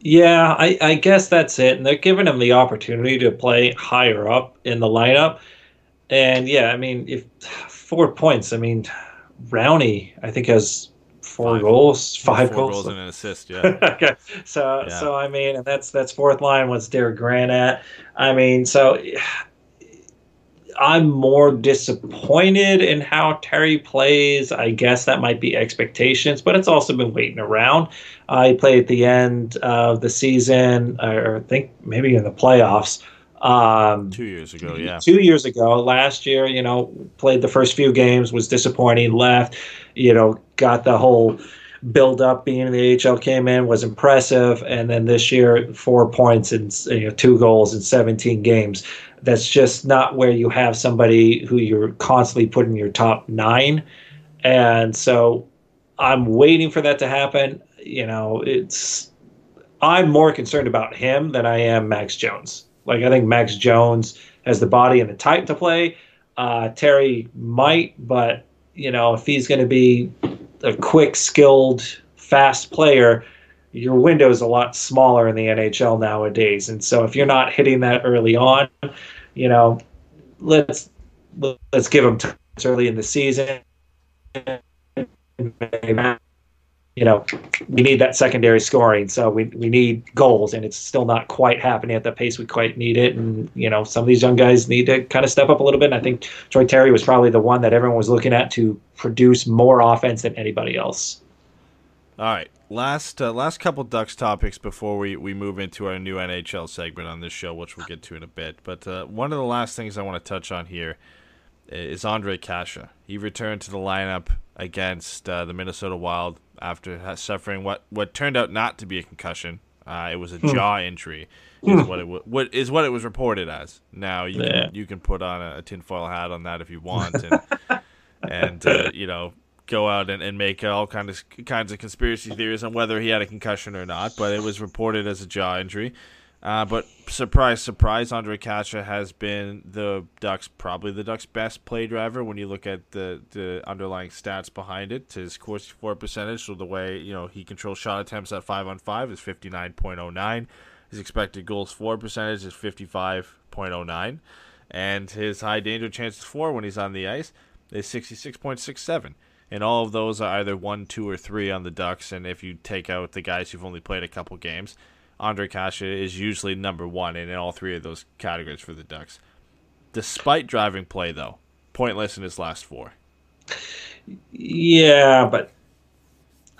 Yeah, I, I guess that's it. And they're giving him the opportunity to play higher up in the lineup. And yeah, I mean, if four points, I mean, Rowney, I think has four Five. goals, five Four goals. goals and an assist. Yeah, okay, so Yeah. so I mean, and that's that's fourth line. What's Derek Grant at? I mean, so I'm more disappointed in how Terry plays. I guess that might be expectations, but it's also been waiting around. Uh, he played at the end of the season, or I think maybe in the playoffs. Um, two years ago. Yeah, two years ago. Last year, you know, played the first few games, was disappointing, left, you know, got the whole build up being in the AHL came in, was impressive. And then this year, four points and you know, two goals in 17 games. That's just not where you have somebody who you're constantly putting in your top nine. And so I'm waiting for that to happen. You know, it's I'm more concerned about him than I am Max Jones. Like I think Max Jones has the body and the type to play. Uh, Terry might, but you know if he's going to be a quick, skilled, fast player, your window is a lot smaller in the NHL nowadays. And so if you're not hitting that early on, you know, let's let's give him time early in the season. You know, we need that secondary scoring, so we we need goals, and it's still not quite happening at the pace we quite need it. And you know, some of these young guys need to kind of step up a little bit. And I think Troy Terry was probably the one that everyone was looking at to produce more offense than anybody else. All right, last uh, last couple Ducks topics before we, we move into our new NHL segment on this show, which we'll get to in a bit. But uh, one of the last things I want to touch on here is Ondrej Kase. He returned to the lineup against uh, the Minnesota Wild after suffering what, what turned out not to be a concussion. Uh, it was a Hmm. jaw injury, is what it wa- what is what it was reported as. Now you Yeah. can you can put on a, a tinfoil hat on that if you want, and and uh, you know go out and, and make all kind of kinds of conspiracy theories on whether he had a concussion or not. But it was reported as a jaw injury. Uh, but surprise, surprise, Ondrej Kase has been the Ducks probably the Ducks' best play driver when you look at the, the underlying stats behind it. His Corsi for percentage, so the way you know he controls shot attempts at five on five is fifty nine point oh nine. His expected goals for percentage is fifty five point oh nine, and his high danger chances for when he's on the ice is sixty six point six seven. And all of those are either one, two, or three on the Ducks. And if you take out the guys who've only played a couple games, Ondrej Kase is usually number one in all three of those categories for the Ducks. Despite driving play, though, pointless in his last four. Yeah, but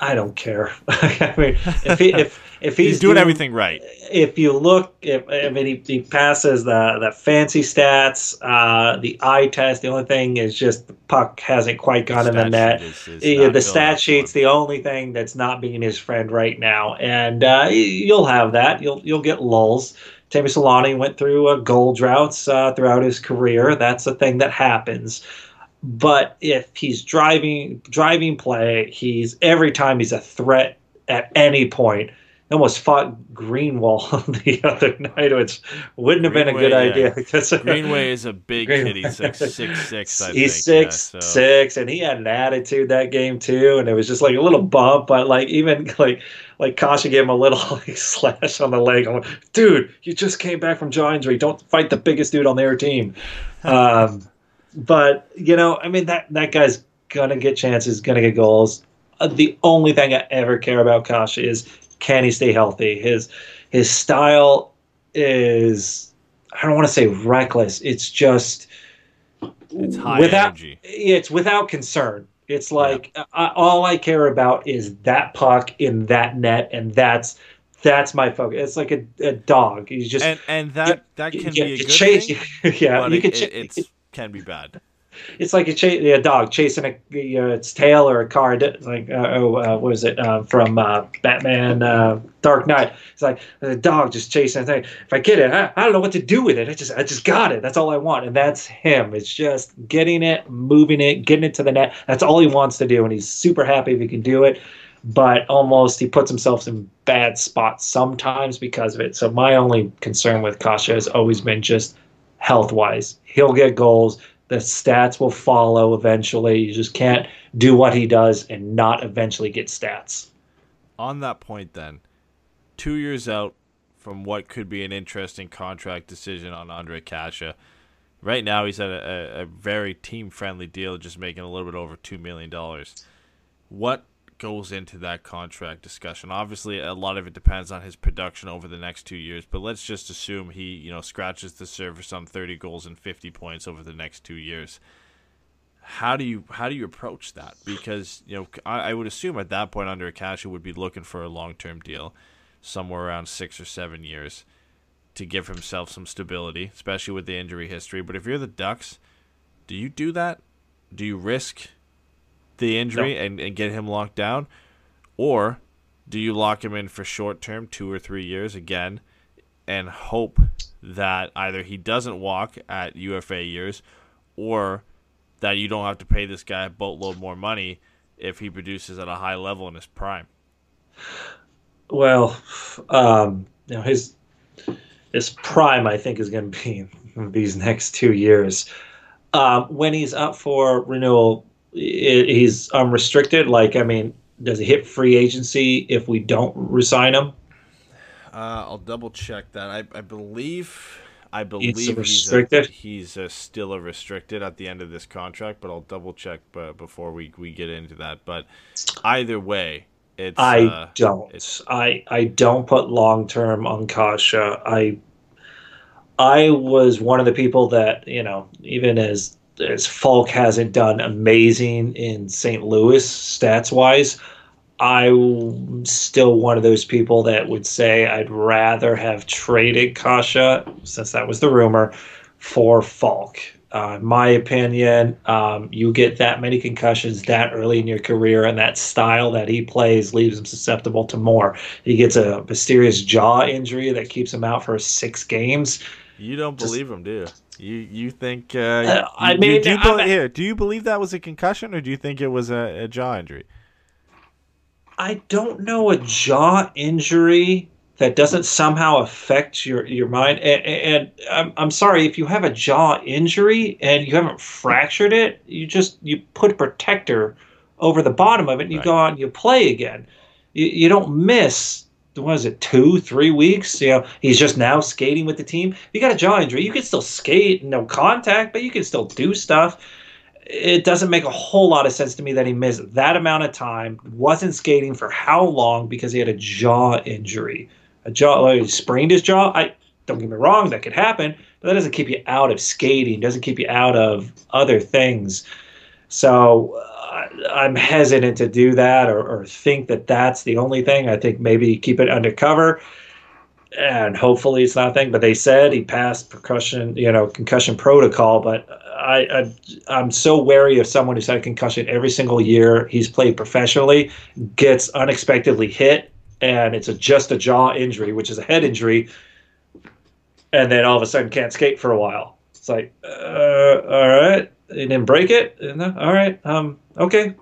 I don't care. I mean, if he, if if he's, He's, doing everything right. if you look, if, I mean, he, he passes the the fancy stats, uh, the eye test. The only thing is just the puck hasn't quite gone in the net. is- is Yeah, the stat sheet's the only thing that's not being his friend right now, and uh, you'll have that. You'll you'll get lulls. Teemu Selanne went through uh, goal droughts uh, throughout his career. That's a thing that happens. But if he's driving driving play, he's every time he's a threat at any point. Almost fought Greenway the other night, which wouldn't have been a good Greenway, yeah. idea because Greenway is a big Greenway. kid. He's like six six. I he's think. six yeah, so. six, and he had an attitude that game too, and it was just like a little bump, but like even like like Kase gave him a little like slash on the leg. I'm like, dude, you just came back from jaw injury. Don't fight the biggest dude on their team. Um, but you know, I mean that that guy's gonna get chances, gonna get goals. Uh, the only thing I ever care about Kase is can he stay healthy? His his style is I don't want to say reckless. It's just It's high without energy. it's without concern. It's like I, all I care about is that puck in that net, and that's that's my focus. It's like a, a dog. You just And and that that can you- be a good chase- thing. yeah, you it, can it, it's can be bad. it's like a, cha- a dog chasing a, you know, its tail or a car. Like uh, oh, uh, what was it uh, from uh, Batman uh, Dark Knight? It's like a dog just chasing a thing. If I get it, I, I don't know what to do with it. I just I just got it. That's all I want, and that's him. It's just getting it, moving it, getting it to the net. That's all he wants to do, and he's super happy if he can do it. But almost he puts himself in bad spots sometimes because of it. So my only concern with Kase has always been just health wise. He'll get goals. The stats will follow eventually. You just can't do what he does and not eventually get stats. On that point, then, two years out from what could be an interesting contract decision on Ondrej Kase. Right now, he's at a, a, very team friendly deal, just making a little bit over $2 million. What goes into that contract discussion? Obviously, a lot of it depends on his production over the next two years, but let's just assume he, you know, scratches the surface on 30 goals and 50 points over the next two years how do you how do you approach that? Because you know I, I would assume at that point Ondrej Kase would be looking for a long term deal, somewhere around six or seven years, to give himself some stability, especially with the injury history. But if you're the Ducks, do you do that? Do you risk the injury and, and get him locked down, or do you lock him in for short term, two or three years again, and hope that either he doesn't walk at UFA years, or that you don't have to pay this guy a boatload more money if he produces at a high level in his prime. Well. Um, you know, his his prime, I think, is going to be these next two years. Um, when he's up for renewal, he's unrestricted. Like, I mean, does he hit free agency if we don't resign him? Uh, I'll double check that. I, I believe I believe It's he's a, restricted? he's a, still a restricted at the end of this contract, but I'll double check b- before we, we get into that. But either way, it's I uh, don't. it's- I I don't put long term on Kase. I I was one of the people that you know, even as as Faulk hasn't done amazing in St. Louis stats wise, I'm still one of those people that would say I'd rather have traded Kase, since that was the rumor, for Faulk. Uh, in my opinion, um, you get that many concussions that early in your career, and that style that he plays leaves him susceptible to more. He gets a mysterious jaw injury that keeps him out for six games. you don't just- believe him, do you? You you think? Uh, Uh, I you- mean, do you, here, do you believe that was a concussion, or do you think it was a, a jaw injury? I don't know a jaw injury that doesn't somehow affect your, your mind. And, and I'm, I'm sorry if you have a jaw injury and you haven't fractured it, you just you put a protector over the bottom of it and you Right. go out and you play again. You, you don't miss. What is it? Two, three weeks. You know, he's just now skating with the team. If you got a jaw injury, you can still skate, no contact, but you can still do stuff it doesn't make a whole lot of sense to me that he missed that amount of time, wasn't skating for how long because he had a jaw injury. A jaw, like he sprained his jaw. I don't get me wrong, that could happen, but that doesn't keep you out of skating, doesn't keep you out of other things. So I'm hesitant to do that or, or think that that's the only thing. I think maybe keep it undercover and hopefully it's not a thing. But they said he passed percussion, you know, concussion protocol. But I, I I'm so wary of someone who's had concussion every single year he's played professionally, gets unexpectedly hit, and it's a, just a jaw injury, which is a head injury, and then all of a sudden can't skate for a while. It's like, uh, all right, he didn't break it. All right, um, okay,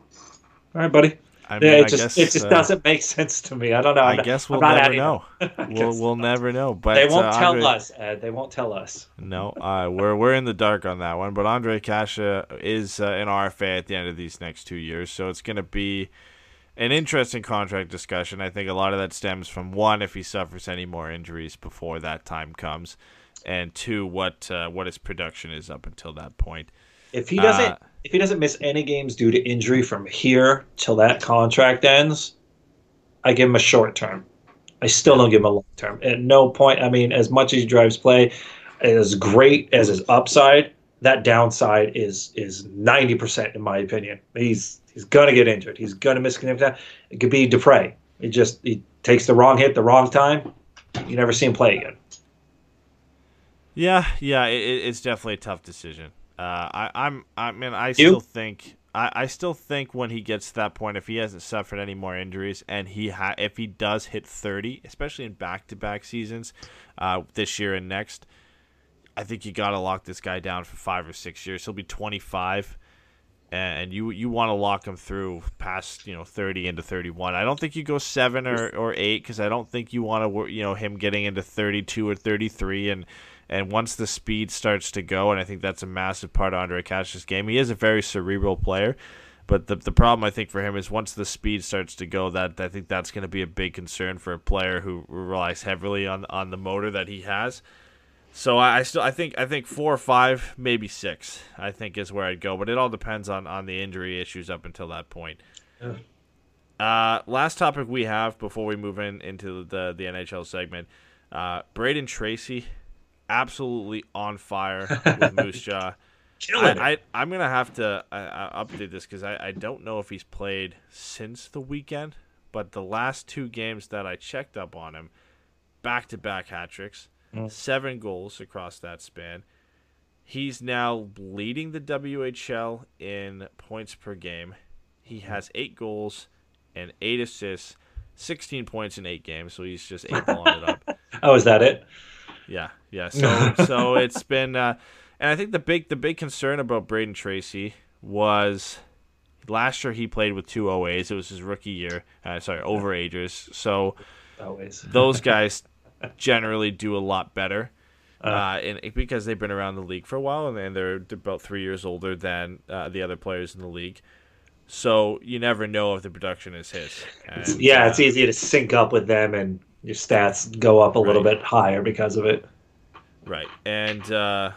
all right, buddy. I Yeah, I it just guess, it just uh, doesn't make sense to me. I don't know. I I'm guess we'll never know. We'll we'll not. never know. But They won't uh, tell Andre- us, Ed. They won't tell us. No, uh, we're we're in the dark on that one. But Ondrej Kase is uh, an RFA at the end of these next two years, so it's going to be an interesting contract discussion. I think a lot of that stems from one, if he suffers any more injuries before that time comes, and two, what uh, what his production is up until that point. If he doesn't, Uh, if he doesn't miss any games due to injury from here till that contract ends, I give him a short term. I still don't give him a long term. At no point, I mean, as much as he drives play, as great as his upside, that downside is is ninety percent in my opinion. He's he's gonna get injured. He's gonna miss contact. It could be Dupre. It just he takes the wrong hit, the wrong time. You never see him play again. Yeah, yeah, it- it's definitely a tough decision. Uh, I, I'm, I mean, I still think, I, I still think when he gets to that point, if he hasn't suffered any more injuries, and he ha- if he does hit 30, especially in back-to-back seasons, uh, this year and next, I think you got to lock this guy down for five or six years. He'll be 25, and you you want to lock him through past you know 30 into 31. I don't think you go seven or, or eight because I don't think you want to you know him getting into 32 or 33 and and once the speed starts to go, and I think that's a massive part of Ondrej Kase's game. He is a very cerebral player, but the the problem I think for him is once the speed starts to go, that I think that's going to be a big concern for a player who relies heavily on on the motor that he has. So I, I still I think I think four or five, maybe six. I think is where I'd go, but it all depends on on the injury issues up until that point. Uh, last topic we have before we move in into the the NHL segment, uh, Brayden Tracey, absolutely on fire with Moose Jaw. Killing. I, I I'm gonna have to I, I update this because I, I don't know if he's played since the weekend, but the last two games that I checked up on him, back to back hat tricks, mm. seven goals across that span. He's now leading the WHL in points per game. He mm. has eight goals and eight assists, sixteen points in eight games. So he's just eight balling it up. Oh, is that it? Yeah, yeah. So so it's been, uh, and I think the big the big concern about Brayden Tracey was last year he played with two OAs. It was his rookie year. Uh, sorry, overagers. So Always. those guys generally do a lot better. Uh, and because they've been around the league for a while and, and they're about three years older than uh, the other players in the league, so you never know if the production is his. And, yeah, uh, it's easy to sync up with them, and your stats go up a little bit higher because of it. Right, and uh,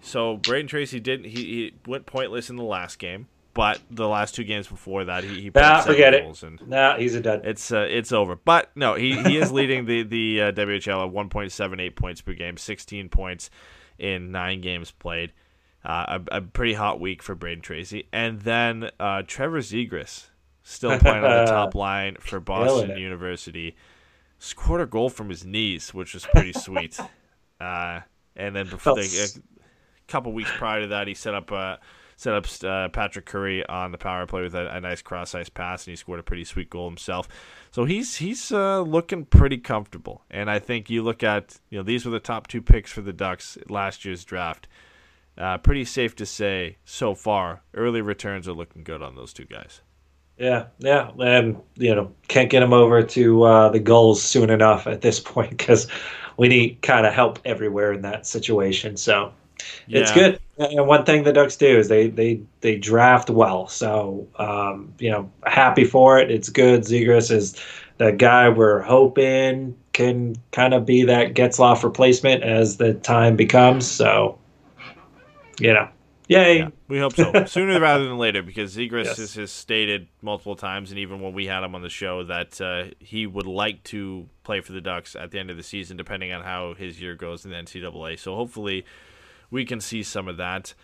so Brayden Tracey didn't. He, he went pointless in the last game, but the last two games before that, he, he Nah, seven forget it. goals and Nah, he's a dud. it's uh, it's over. But no, he, he is leading the the uh, WHL at 1.78 points per game, 16 points in nine games played. Uh, a, a pretty hot week for Brayden Tracey, and then uh, Trevor Zegras still playing on the top line for Boston it. University. Scored a goal from his knees, which was pretty sweet. Uh, and then before Felt the, s- a couple weeks prior to that, he set up uh, set up uh, Patrick Curry on the power play with a, a nice cross ice pass, and he scored a pretty sweet goal himself. So he's he's uh, looking pretty comfortable. And I think you look at you know these were the top two picks for the Ducks last year's draft. Uh, pretty safe to say so far, early returns are looking good on those two guys. Yeah, yeah, and you know can't get him over to uh, the goals soon enough at this point because we need kind of help everywhere in that situation. So it's good. And one thing the Ducks do is they they they draft well. So um, you know, happy for it. It's good. Zegras is the guy we're hoping can kind of be that Getzlaf replacement as the time becomes. So you know, yay. Yeah, we hope so. Sooner rather than later, because Zegras Yes. has, has stated multiple times, and even when we had him on the show, that uh, he would like to play for the Ducks at the end of the season, depending on how his year goes in the NCAA. So hopefully, we can see some of that.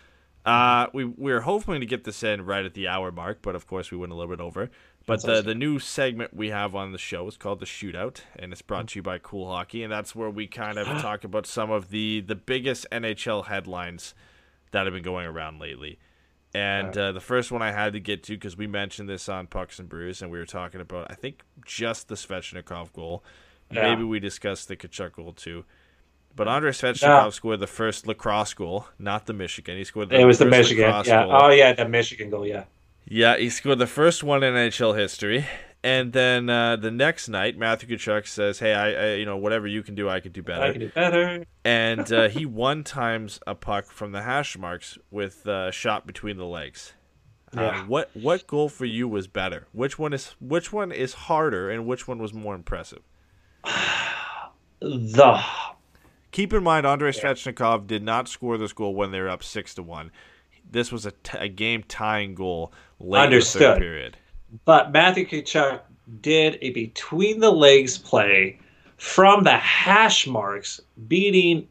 Uh, we we're hoping to get this in right at the hour mark, but of course we went a little bit over. But the, the new segment we have on the show is called the Shootout, and it's brought to you by Cool Hockey, and that's where we kind of talk about some of the the biggest NHL headlines that have been going around lately. And uh, the first one I had to get to because we mentioned this on Pucks and Brews, and we were talking about I think just the Svechnikov goal. Yeah. Maybe we discussed the Tkachuk goal too. But Andrei Svechnikov Yeah. scored the first lacrosse goal, not the Michigan. He scored the It was the Michigan. Yeah. goal. Oh yeah, the Michigan goal. Yeah. Yeah, he scored the first one in NHL history. And then uh, the next night, Matthew Tkachuk says, "Hey, I, I, you know, whatever you can do, I could do better." I can do better. and uh, he one times a puck from the hash marks with uh, a shot between the legs. Uh, what what goal for you was better? Which one is which one is harder, and which one was more impressive? The Keep in mind, Andrei Svechnikov did not score this goal when they were up six to one. This was a, t- a game tying goal late in the Understood. third period. But Matthew Tkachuk did a between the legs play from the hash marks, beating,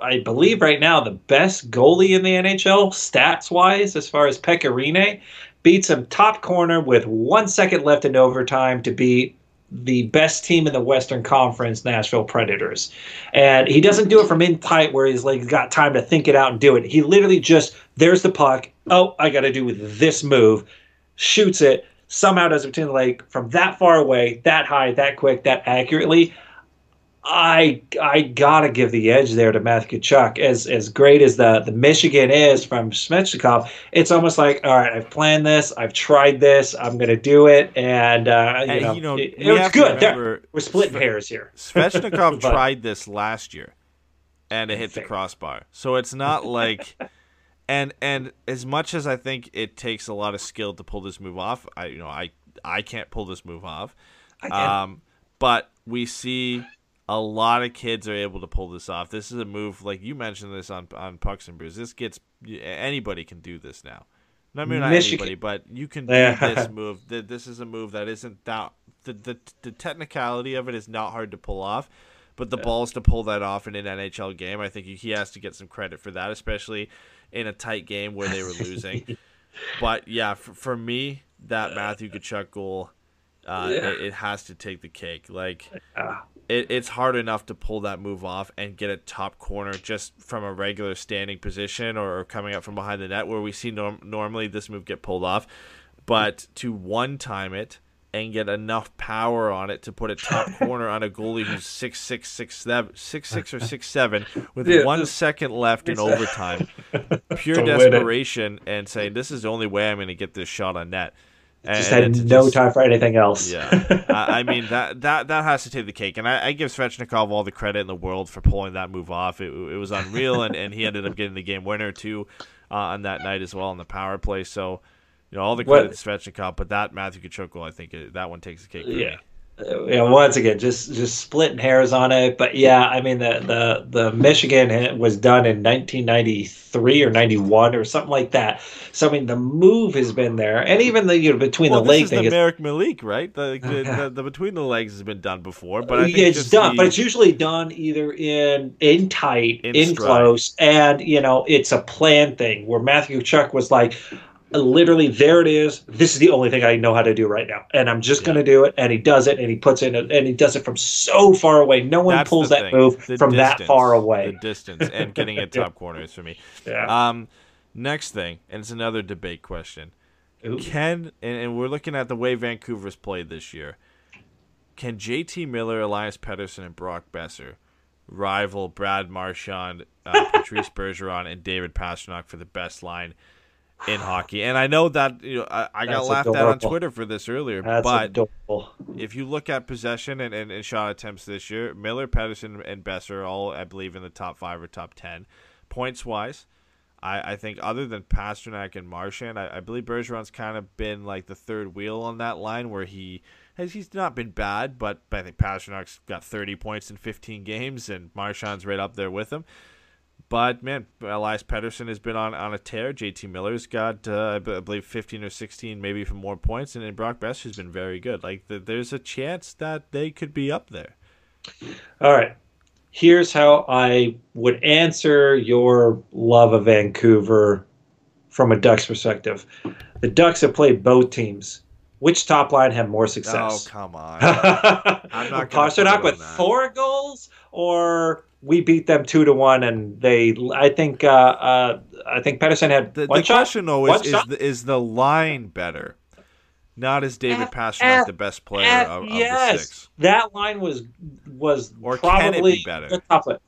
I believe, right now the best goalie in the NHL stats wise, as far as Pekka Rinne, beats him top corner with one second left in overtime to beat the best team in the Western Conference, Nashville Predators. And he doesn't do it from in tight where he's like got time to think it out and do it. He literally just there's the puck. Oh, I got to do with this move. Shoots it. Somehow does it between the leg from that far away, that high, that quick, that accurately. I I gotta give the edge there to Matthew Tkachuk. As as great as the the Michigan is from Svechnikov, it's almost like all right, I've planned this, I've tried this, I'm gonna do it, and uh, you, And, know, you know, it, was good. Remember- we're splitting hairs here. Svechnikov tried this last year, and it hit the crossbar. So it's not like, and and as much as I think it takes a lot of skill to pull this move off, I you know I I can't pull this move off. I can. Um, but we see a lot of kids are able to pull this off. This is a move like you mentioned this on on Pucks and Brews. This gets anybody can do this now. I mean, not Michigan- anybody, but you can do this move. Th- This is a move that isn't that the, the the technicality of it is not hard to pull off, but the balls to pull that off in an NHL game, I think he has to get some credit for that, especially in a tight game where they were losing. but yeah, for, for me, that Matthew Tkachuk goal, uh, Yeah. it, it has to take the cake. Like it, it's hard enough to pull that move off and get a top corner just from a regular standing position or coming up from behind the net where we see norm- normally this move get pulled off but to one time it and get enough power on it to put a top corner on a goalie who's six six six seven six six or six seven with Yeah, one this- second left in overtime pure To win it. desperation and saying this is the only way i'm going to get this shot on net And- Just had no just- time for anything else. Yeah, I, I mean that that that has to take the cake, and I, I give Svechnikov all the credit in the world for pulling that move off. It, it was unreal, and, and he ended up getting the game winner too uh, on that night as well on the power play. So, you know, all the credit to Svechnikov, but that Matthew Tkachuk goal, I think it, that one takes the cake. Yeah. me. Uh, yeah, once again, just just splitting hairs on it. But yeah, I mean the the the Michigan was done in 1993 or 91 or something like that. So I mean the move has been there, and even the you know between Well, the this leg is thing the Merrick Malik, right? The, the, the, the between the legs has been done before, but I think yeah, it's done, the- but it's usually done either in in tight, In in, close, and you know it's a plan thing where Matthew Tkachuk was like, literally, there it is. This is the only thing I know how to do right now, and I'm just Yeah. going to do it. And he does it, and he puts it, in, and he does it from so far away. No one that's pulls that thing. move The from that far away. The distance and getting it top corners for me. yeah. Um, next thing, and it's another debate question. Ooh. Can and, and we're looking at the way Vancouver's played this year. Can JT Miller, Elias Pettersson, and Brock Boeser rival Brad Marchand, uh, Patrice Bergeron, and David Pastrnak for the best line in hockey? And I know that you know I, I got laughed at on. Twitter for this earlier, That's but adorable. if you look at possession and, and, and shot attempts this year, Miller, Pettersson, and Boeser are all, I believe, in the top five or top ten. Points wise, I, I think other than Pastrnak and Marchand, I, I believe Bergeron's kind of been like the third wheel on that line where he has he's not been bad, but I think Pastrnak's got 30 points in 15 games and Marchand's right up there with him. But man, Elias Pettersson has been on, on a tear. JT Miller's got, uh, I believe, 15 or 16, maybe even more points, and then Brock Boeser's been very good. Like th there's a chance that they could be up there. All right. Here's how I would answer your love of Vancouver from a Ducks perspective. The Ducks have played both teams. Which top line had more success? Oh come on! I'm not gonna put it Pastrnak on with that. four goals, or we beat them two to one, and they. I think. Uh, uh, I think Pettersson had The, one the shot. question though is is the, is the line better? Not as David Pastrnak the best player At- of, of the yes, six? that line was was Or can it probably be better? the.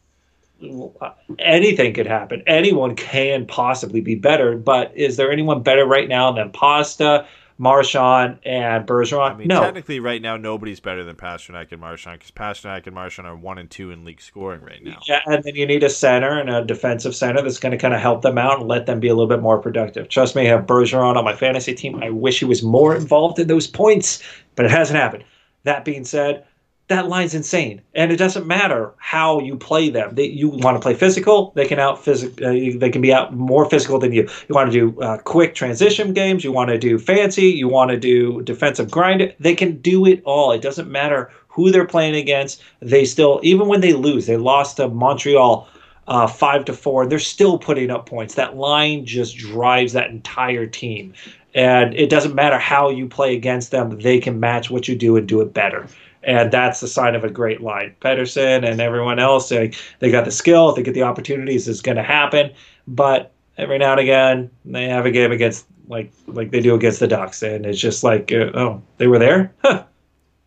Anything could happen. Anyone can possibly be better, but is there anyone better right now than Pasta, Marchand, and Bergeron? I mean, no. technically, right now nobody's better than Pastrnak and Marchand because Pastrnak and Marchand are one and two in league scoring right now. Yeah, and then you need a center and a defensive center that's going to kind of help them out and let them be a little bit more productive. Trust me, I have Bergeron on my fantasy team. I wish he was more involved in those points, but it hasn't happened. That being said, that line's insane, and it doesn't matter how you play them. They, you want to play physical, they can out physic, uh, They can be out more physical than you. You want to do uh, quick transition games. You want to do fancy. You want to do defensive grind. They can do it all. It doesn't matter who they're playing against. They still, even when they lose, they lost to Montreal uh, five to four. They're still putting up points. That line just drives that entire team, and it doesn't matter how you play against them. They can match what you do and do it better. And that's the sign of a great line. Pettersson and everyone else, they, they got the skill. If they get the opportunities, it's going to happen. But every now and again, they have a game against like like they do against the Ducks, and it's just like, uh, oh, they were there, huh.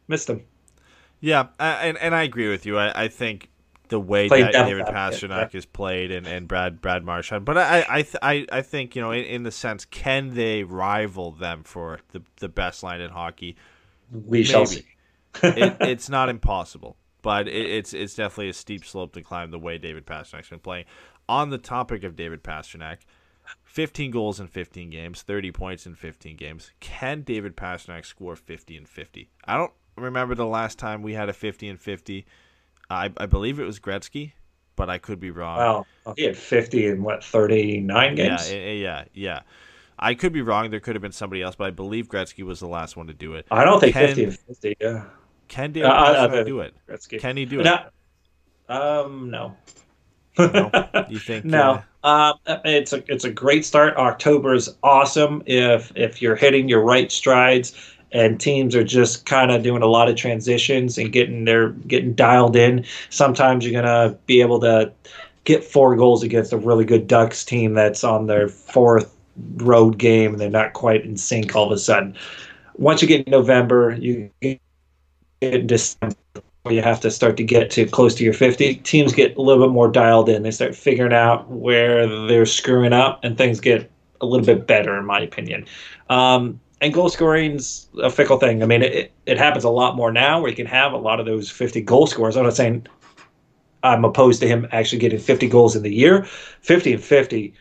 missed them. Yeah, I- and and I agree with you. I, I think the way Played that David Pastrnak is played and, and Brad Brad Marchand, but I I th- I, I think you know in, in the sense can they rival them for the the best line in hockey? We shall see. It, it's not impossible, but it, it's it's definitely a steep slope to climb the way David Pastrnak's been playing. On the topic of David Pastrnak, 15 goals in 15 games, 30 points in 15 games. Can David Pastrnak score 50 and 50? I don't remember the last time we had a 50 and 50. I, I believe it was Gretzky, but I could be wrong. Wow, he had fifty in what thirty nine games. eh, eh, yeah, yeah. I could be wrong. There could have been somebody else, but I believe Gretzky was the last one to do it. I don't think Can- fifty and fifty. Yeah, Can David Uh, Pastrnak do it? Gretzky. Can he do it? Um, no. No? You think? no. uh, Um, it's a it's a great start. October is awesome if if you're hitting your right strides and teams are just kind of doing a lot of transitions and getting their getting dialed in. Sometimes you're gonna be able to get four goals against a really good Ducks team that's on their fourth road game and they're not quite in sync all of a sudden. Once you get in November, you in December where you have to start to get to close to your 50 teams get a little bit more dialed in they start figuring out where they're screwing up and things get a little bit better in my opinion um, and goal scoring's a fickle thing. I mean, it, it happens a lot more now where you can have a lot of those 50 goal scorers. I'm not saying I'm opposed to him actually getting 50 goals in the year. 50 and 50,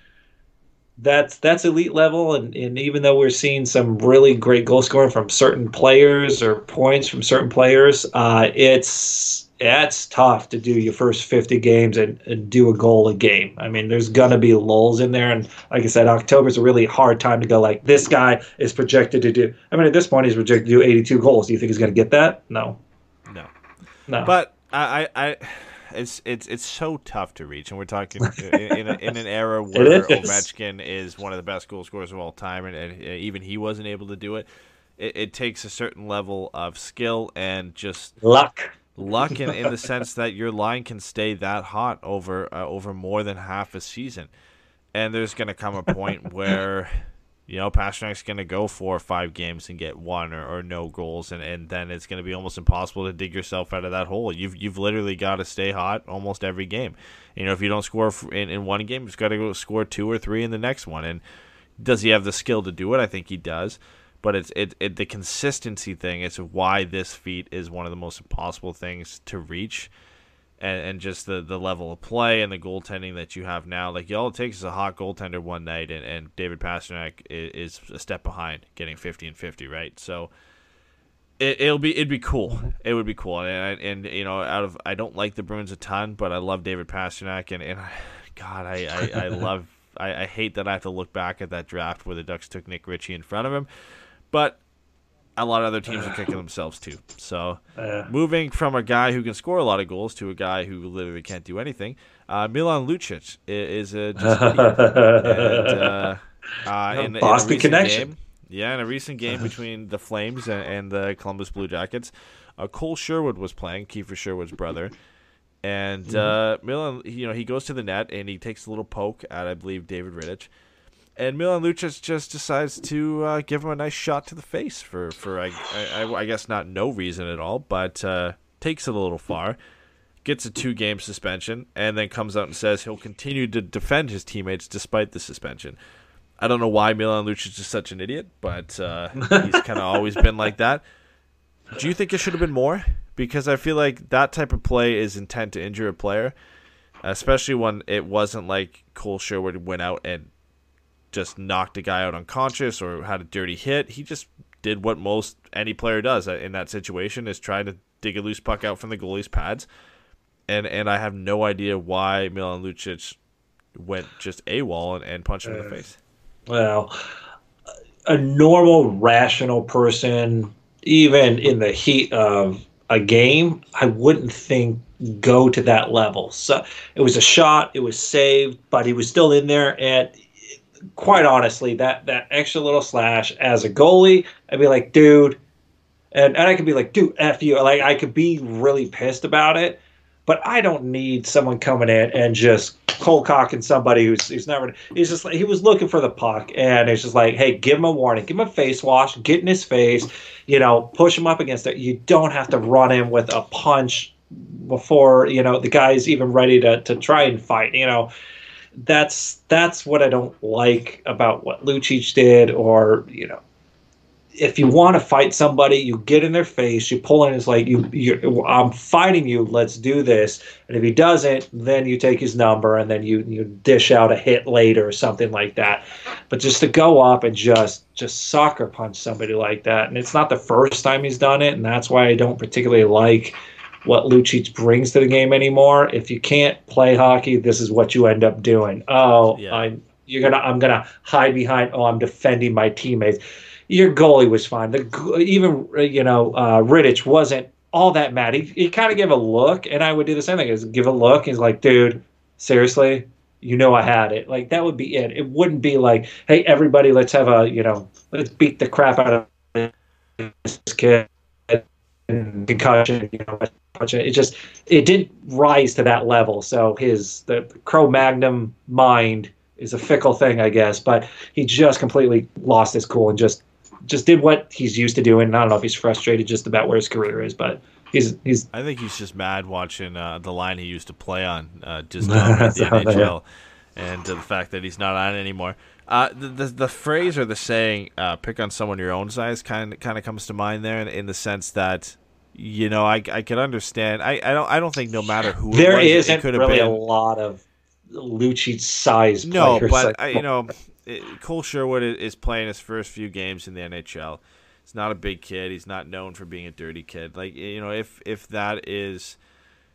that's that's elite level. And, and even though we're seeing some really great goal scoring from certain players or points from certain players, uh, it's it's tough to do your first 50 games and, and do a goal a game. I mean, there's going to be lulls in there. And like I said, October's a really hard time to go like, this guy is projected to do. I mean, at this point, he's projected to do 82 goals. Do you think he's going to get that? No. No. No. But I, I, I it's it's it's so tough to reach, and we're talking in, in, a, in an era where. Ovechkin is one of the best goal scorers of all time, and, and even he wasn't able to do it. it. It takes a certain level of skill and just luck. luck in, in the sense that your line can stay that hot over uh, over more than half a season, and there's going to come a point where you know Pastrnak's going to go four or five games and get one or, or no goals, and, and then it's going to be almost impossible to dig yourself out of that hole. You've you've literally got to stay hot almost every game. You know if you don't score in, in one game, you've got to go score two or three in the next one. And does he have the skill to do it? I think he does but it's it, it the consistency thing is why this feat is one of the most impossible things to reach and, and just the, the level of play and the goaltending that you have now. Like all it takes is a hot goaltender one night and, and David Pastrnak is, is a step behind getting 50 and 50 right? So it, it'll be it'd be cool. It would be cool. And, and you know out of I don't like the Bruins a ton but I love David Pastrnak and, and God I, I, I love I, I hate that I have to look back at that draft where the Ducks took Nick Ritchie in front of him. But a lot of other teams are kicking themselves too. So Uh, moving from a guy who can score a lot of goals to a guy who literally can't do anything, uh, Milan Lucic i- is a just and, uh, uh, in, in Boston recent connection. Game, yeah, in a recent game between the Flames and, and the Columbus Blue Jackets, uh, Kole Sherwood was playing, Kiefer Sherwood's brother. And Mm-hmm. uh, Milan, you know, he goes to the net and he takes a little poke at, I believe, David Rittich and Milan Lucic just decides to uh, give him a nice shot to the face for for I, I, I guess not no reason at all, but uh, takes it a little far, gets a two game suspension, and then comes out and says he'll continue to defend his teammates despite the suspension. I don't know why Milan Lucic is such an idiot, but uh, he's kind of always been like that. Do you think it should have been more? Because I feel like that type of play is intent to injure a player, especially when it wasn't like Kole Sherwood went out and just knocked a guy out unconscious or had a dirty hit. He just did what most any player does uh, in that situation is try to dig a loose puck out from the goalie's pads. And and I have no idea why Milan Lucic went just AWOL and, and punched him in the uh, face. Well, a normal, rational person, even in the heat of a game, I wouldn't think go to that level. So it was a shot, it was saved, but he was still in there. And quite honestly, that that extra little slash as a goalie, I'd be like, dude, and, and I could be like, dude, f you. Like I could be really pissed about it, but I don't need someone coming in and just cold cocking somebody who's who's never. He's just like he was looking for the puck, and it's just like, hey, give him a warning, give him a face wash, get in his face, you know, push him up against it. You don't have to run him with a punch before you know the guy's even ready to to try and fight. You know, that's that's what I don't like about what Lucic did, or you know, if you want to fight somebody, you get in their face, you pull in it's like you you I'm fighting you, let's do this. And if he doesn't, then you take his number and then you you dish out a hit later or something like that. But just to go up and just just soccer punch somebody like that, and it's not the first time he's done it, and that's why I don't particularly like what Lucic brings to the game anymore. If you can't play hockey, this is what you end up doing. Oh, Yeah. I you're gonna I'm gonna hide behind. Oh, I'm defending my teammates. Your goalie was fine. The even uh, you know uh, Rittich wasn't all that mad. He, he kind of gave a look, and I would do the same thing. Is give a look. He's like, dude, seriously, you know I had it. Like that would be it. It wouldn't be like, hey, everybody, let's have a you know, let's beat the crap out of this kid. And concussion, you know. It just it didn't rise to that level. So his the Cro Magnum mind is a fickle thing, I guess. But he just completely lost his cool and just just did what he's used to doing. And I don't know if he's frustrated just about where his career is, but he's he's I think he's just mad watching uh, the line he used to play on, uh, just the NHL, and uh, the fact that he's not on it anymore. Uh, the, the the phrase or the saying uh, "pick on someone your own size" kind of kind of comes to mind there, in, in the sense that you know I I can understand. I, I don't I don't think no matter who There it was, isn't it could have really been a lot of Lucic size no, players. but like- I, you know, it, Kole Sherwood is playing his first few games in the NHL. He's not a big kid. He's not known for being a dirty kid. Like you know, if if that is,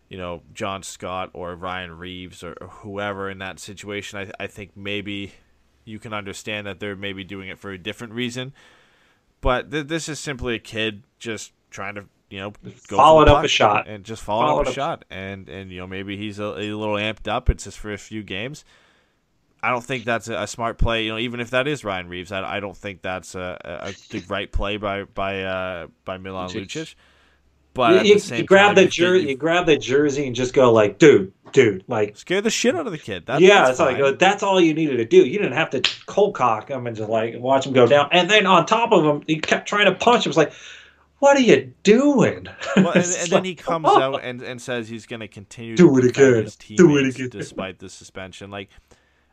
you know, John Scott or Ryan Reaves or, or whoever in that situation, I I think maybe you can understand that they're maybe doing it for a different reason. But th- this is simply a kid just trying to you know go Followed up a shot. and just followed, Followed up a up- shot and and you know maybe he's a, a little amped up. It's his first few games. I don't think that's a, a smart play. You know, even if that is Ryan Reaves, I, I don't think that's a, a, a the right play by by uh, by Milan Lucic. But you, you grab time, the jersey, you you grab the jersey, and just go like, dude, dude, like, scare the shit out of the kid. That, yeah, that's it's like fine. that's all you needed to do. You didn't have to cold cock him and just like watch him go down. And then on top of him, he kept trying to punch him. It's like, what are you doing? Well, and, and then he comes come out and, and says he's going to continue Do to it again. his Do it again. despite the suspension. Like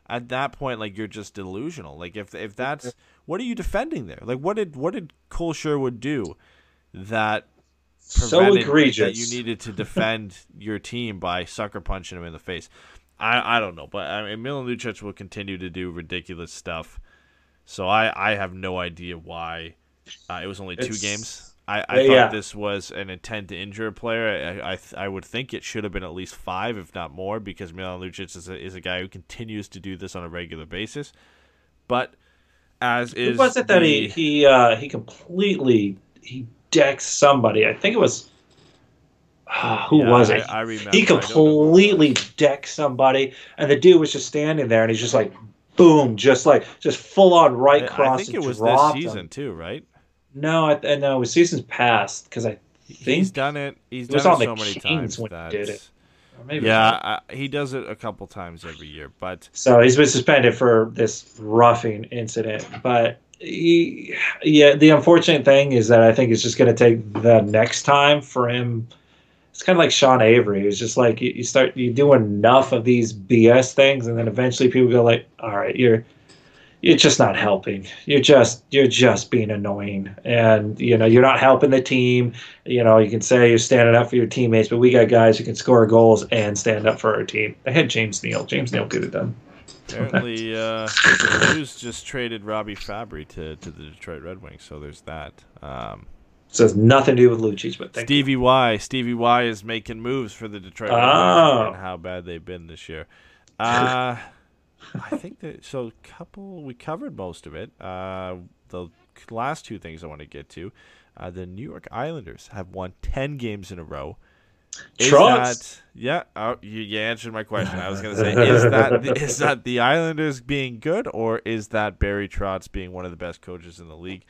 at that point, like you're just delusional. Like if if that's what are you defending there? Like what did what did Kole Sherwood do that so egregious. that you needed to defend your team by sucker punching him in the face? I I don't know, but I mean Milan Lucic will continue to do ridiculous stuff. So I I have no idea why uh, it was only two It's- games. I, I Yeah, thought yeah. this was an intent to injure a player. I I, I would think it should have been at least five, if not more, because Milan Lucic is a, is a guy who continues to do this on a regular basis. But as Who is was it that he he uh, he completely he decked somebody? I think it was. Ah, who Yeah, was it? I remember. He I don't know who it completely decked somebody, and the dude was just standing there, and he's just like, boom, just like just full on right cross. I think it was this him. season too, right? No, I, I no, it was seasons past because I He's done it. He's it done on it the so many Kings times when he did it. yeah, I, he does it a couple times every year. But So he's been suspended for this roughing incident. But he, yeah, the unfortunate thing is that I think it's just going to take the next time for him. It's kind of like Sean Avery. It's just like you, you start you do enough of these BS things, and then eventually people go like, "All right, you're." You're just not helping. You're just you're just being annoying, and you know you're not helping the team. You know you can say you're standing up for your teammates, but we got guys who can score goals and stand up for our team. They had James Neal. James Neal could have done. apparently, uh, the Blues just traded Robby Fabbri to, to the Detroit Red Wings, so there's that. Um, So it's nothing to do with Lucic, but Stevie Y, Stevie Y is making moves for the Detroit Red Oh. Wings and how bad they've been this year. Uh, I think that so. Couple we covered most of it. Uh, the last two things I want to get to. Uh, the New York Islanders have won ten games in a row. Is Trust. that yeah? Oh, you, you answered my question. I was going to say, is that is that the Islanders being good, or is that Barry Trotz being one of the best coaches in the league?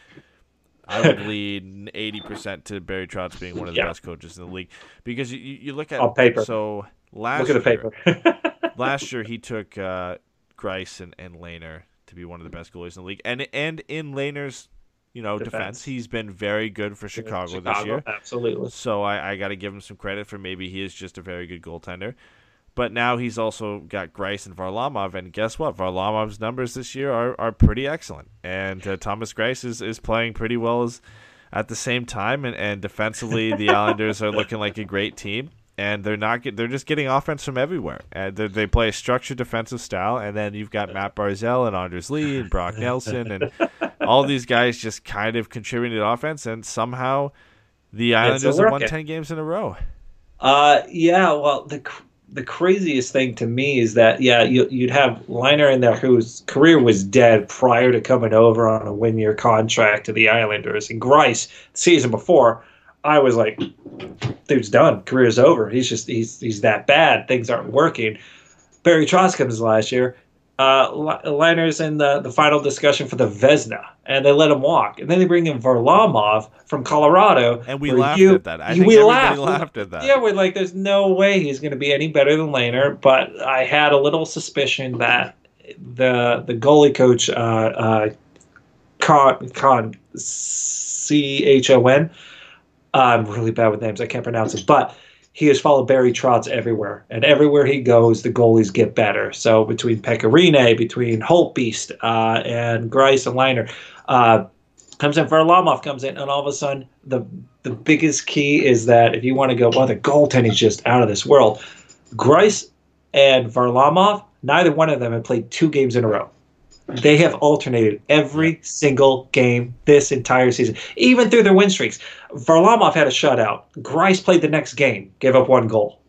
I would lead eighty percent to Barry Trotz being one of the Yeah. best coaches in the league because you, you look at On paper. So last Look at the year- paper. last year he took uh, Greiss and, and Lehner to be one of the best goalies in the league, and and in Lehner's you know defense, Defense. he's been very good for Chicago, this year. absolutely. So I, I got to give him some credit for maybe he is just a very good goaltender. But now he's also got Greiss and Varlamov, and guess what? Varlamov's numbers this year are, are pretty excellent, and uh, Thomas Greiss is, is playing pretty well as, at the same time, and, and defensively the Islanders are looking like a great team, and they're not get, they're just getting offense from everywhere, and they they play a structured defensive style, and then you've got Matt Barzal and Anders Lee and Brock Nelson, and all these guys just kind of contributing to offense, and somehow the Islanders have won ten games in a row. Uh, yeah. Well, the the craziest thing to me is that yeah, you, you'd have Lehner in there whose career was dead prior to coming over on a one year contract to the Islanders, and Greiss the season before. I was like, dude's done. Career's over. He's just he's he's that bad. Things aren't working. Barry Trotz comes last year. Uh, Li- Lehner's in the, the final discussion for the Vezina, and they let him walk. And then they bring in Varlamov from Colorado. And we laughed you- at that. I you- think we laughed. laughed at that. Yeah, we're like, there's no way he's going to be any better than Lehner. But I had a little suspicion that the the goalie coach, uh, uh, Con, Con C H O N, I'm really bad with names. I can't pronounce it, but he has followed Barry Trotz everywhere, and everywhere he goes, the goalies get better. So between Pekka Rinne, between Holtbeast, uh, and Greiss and Lehner, uh, comes in Varlamov comes in, and all of a sudden, the the biggest key is that if you want to go, well, the goaltending is just out of this world. Greiss and Varlamov, neither one of them have played two games in a row. They have alternated every single game this entire season, even through their win streaks. Varlamov had a shutout. Greiss played the next game, gave up one goal.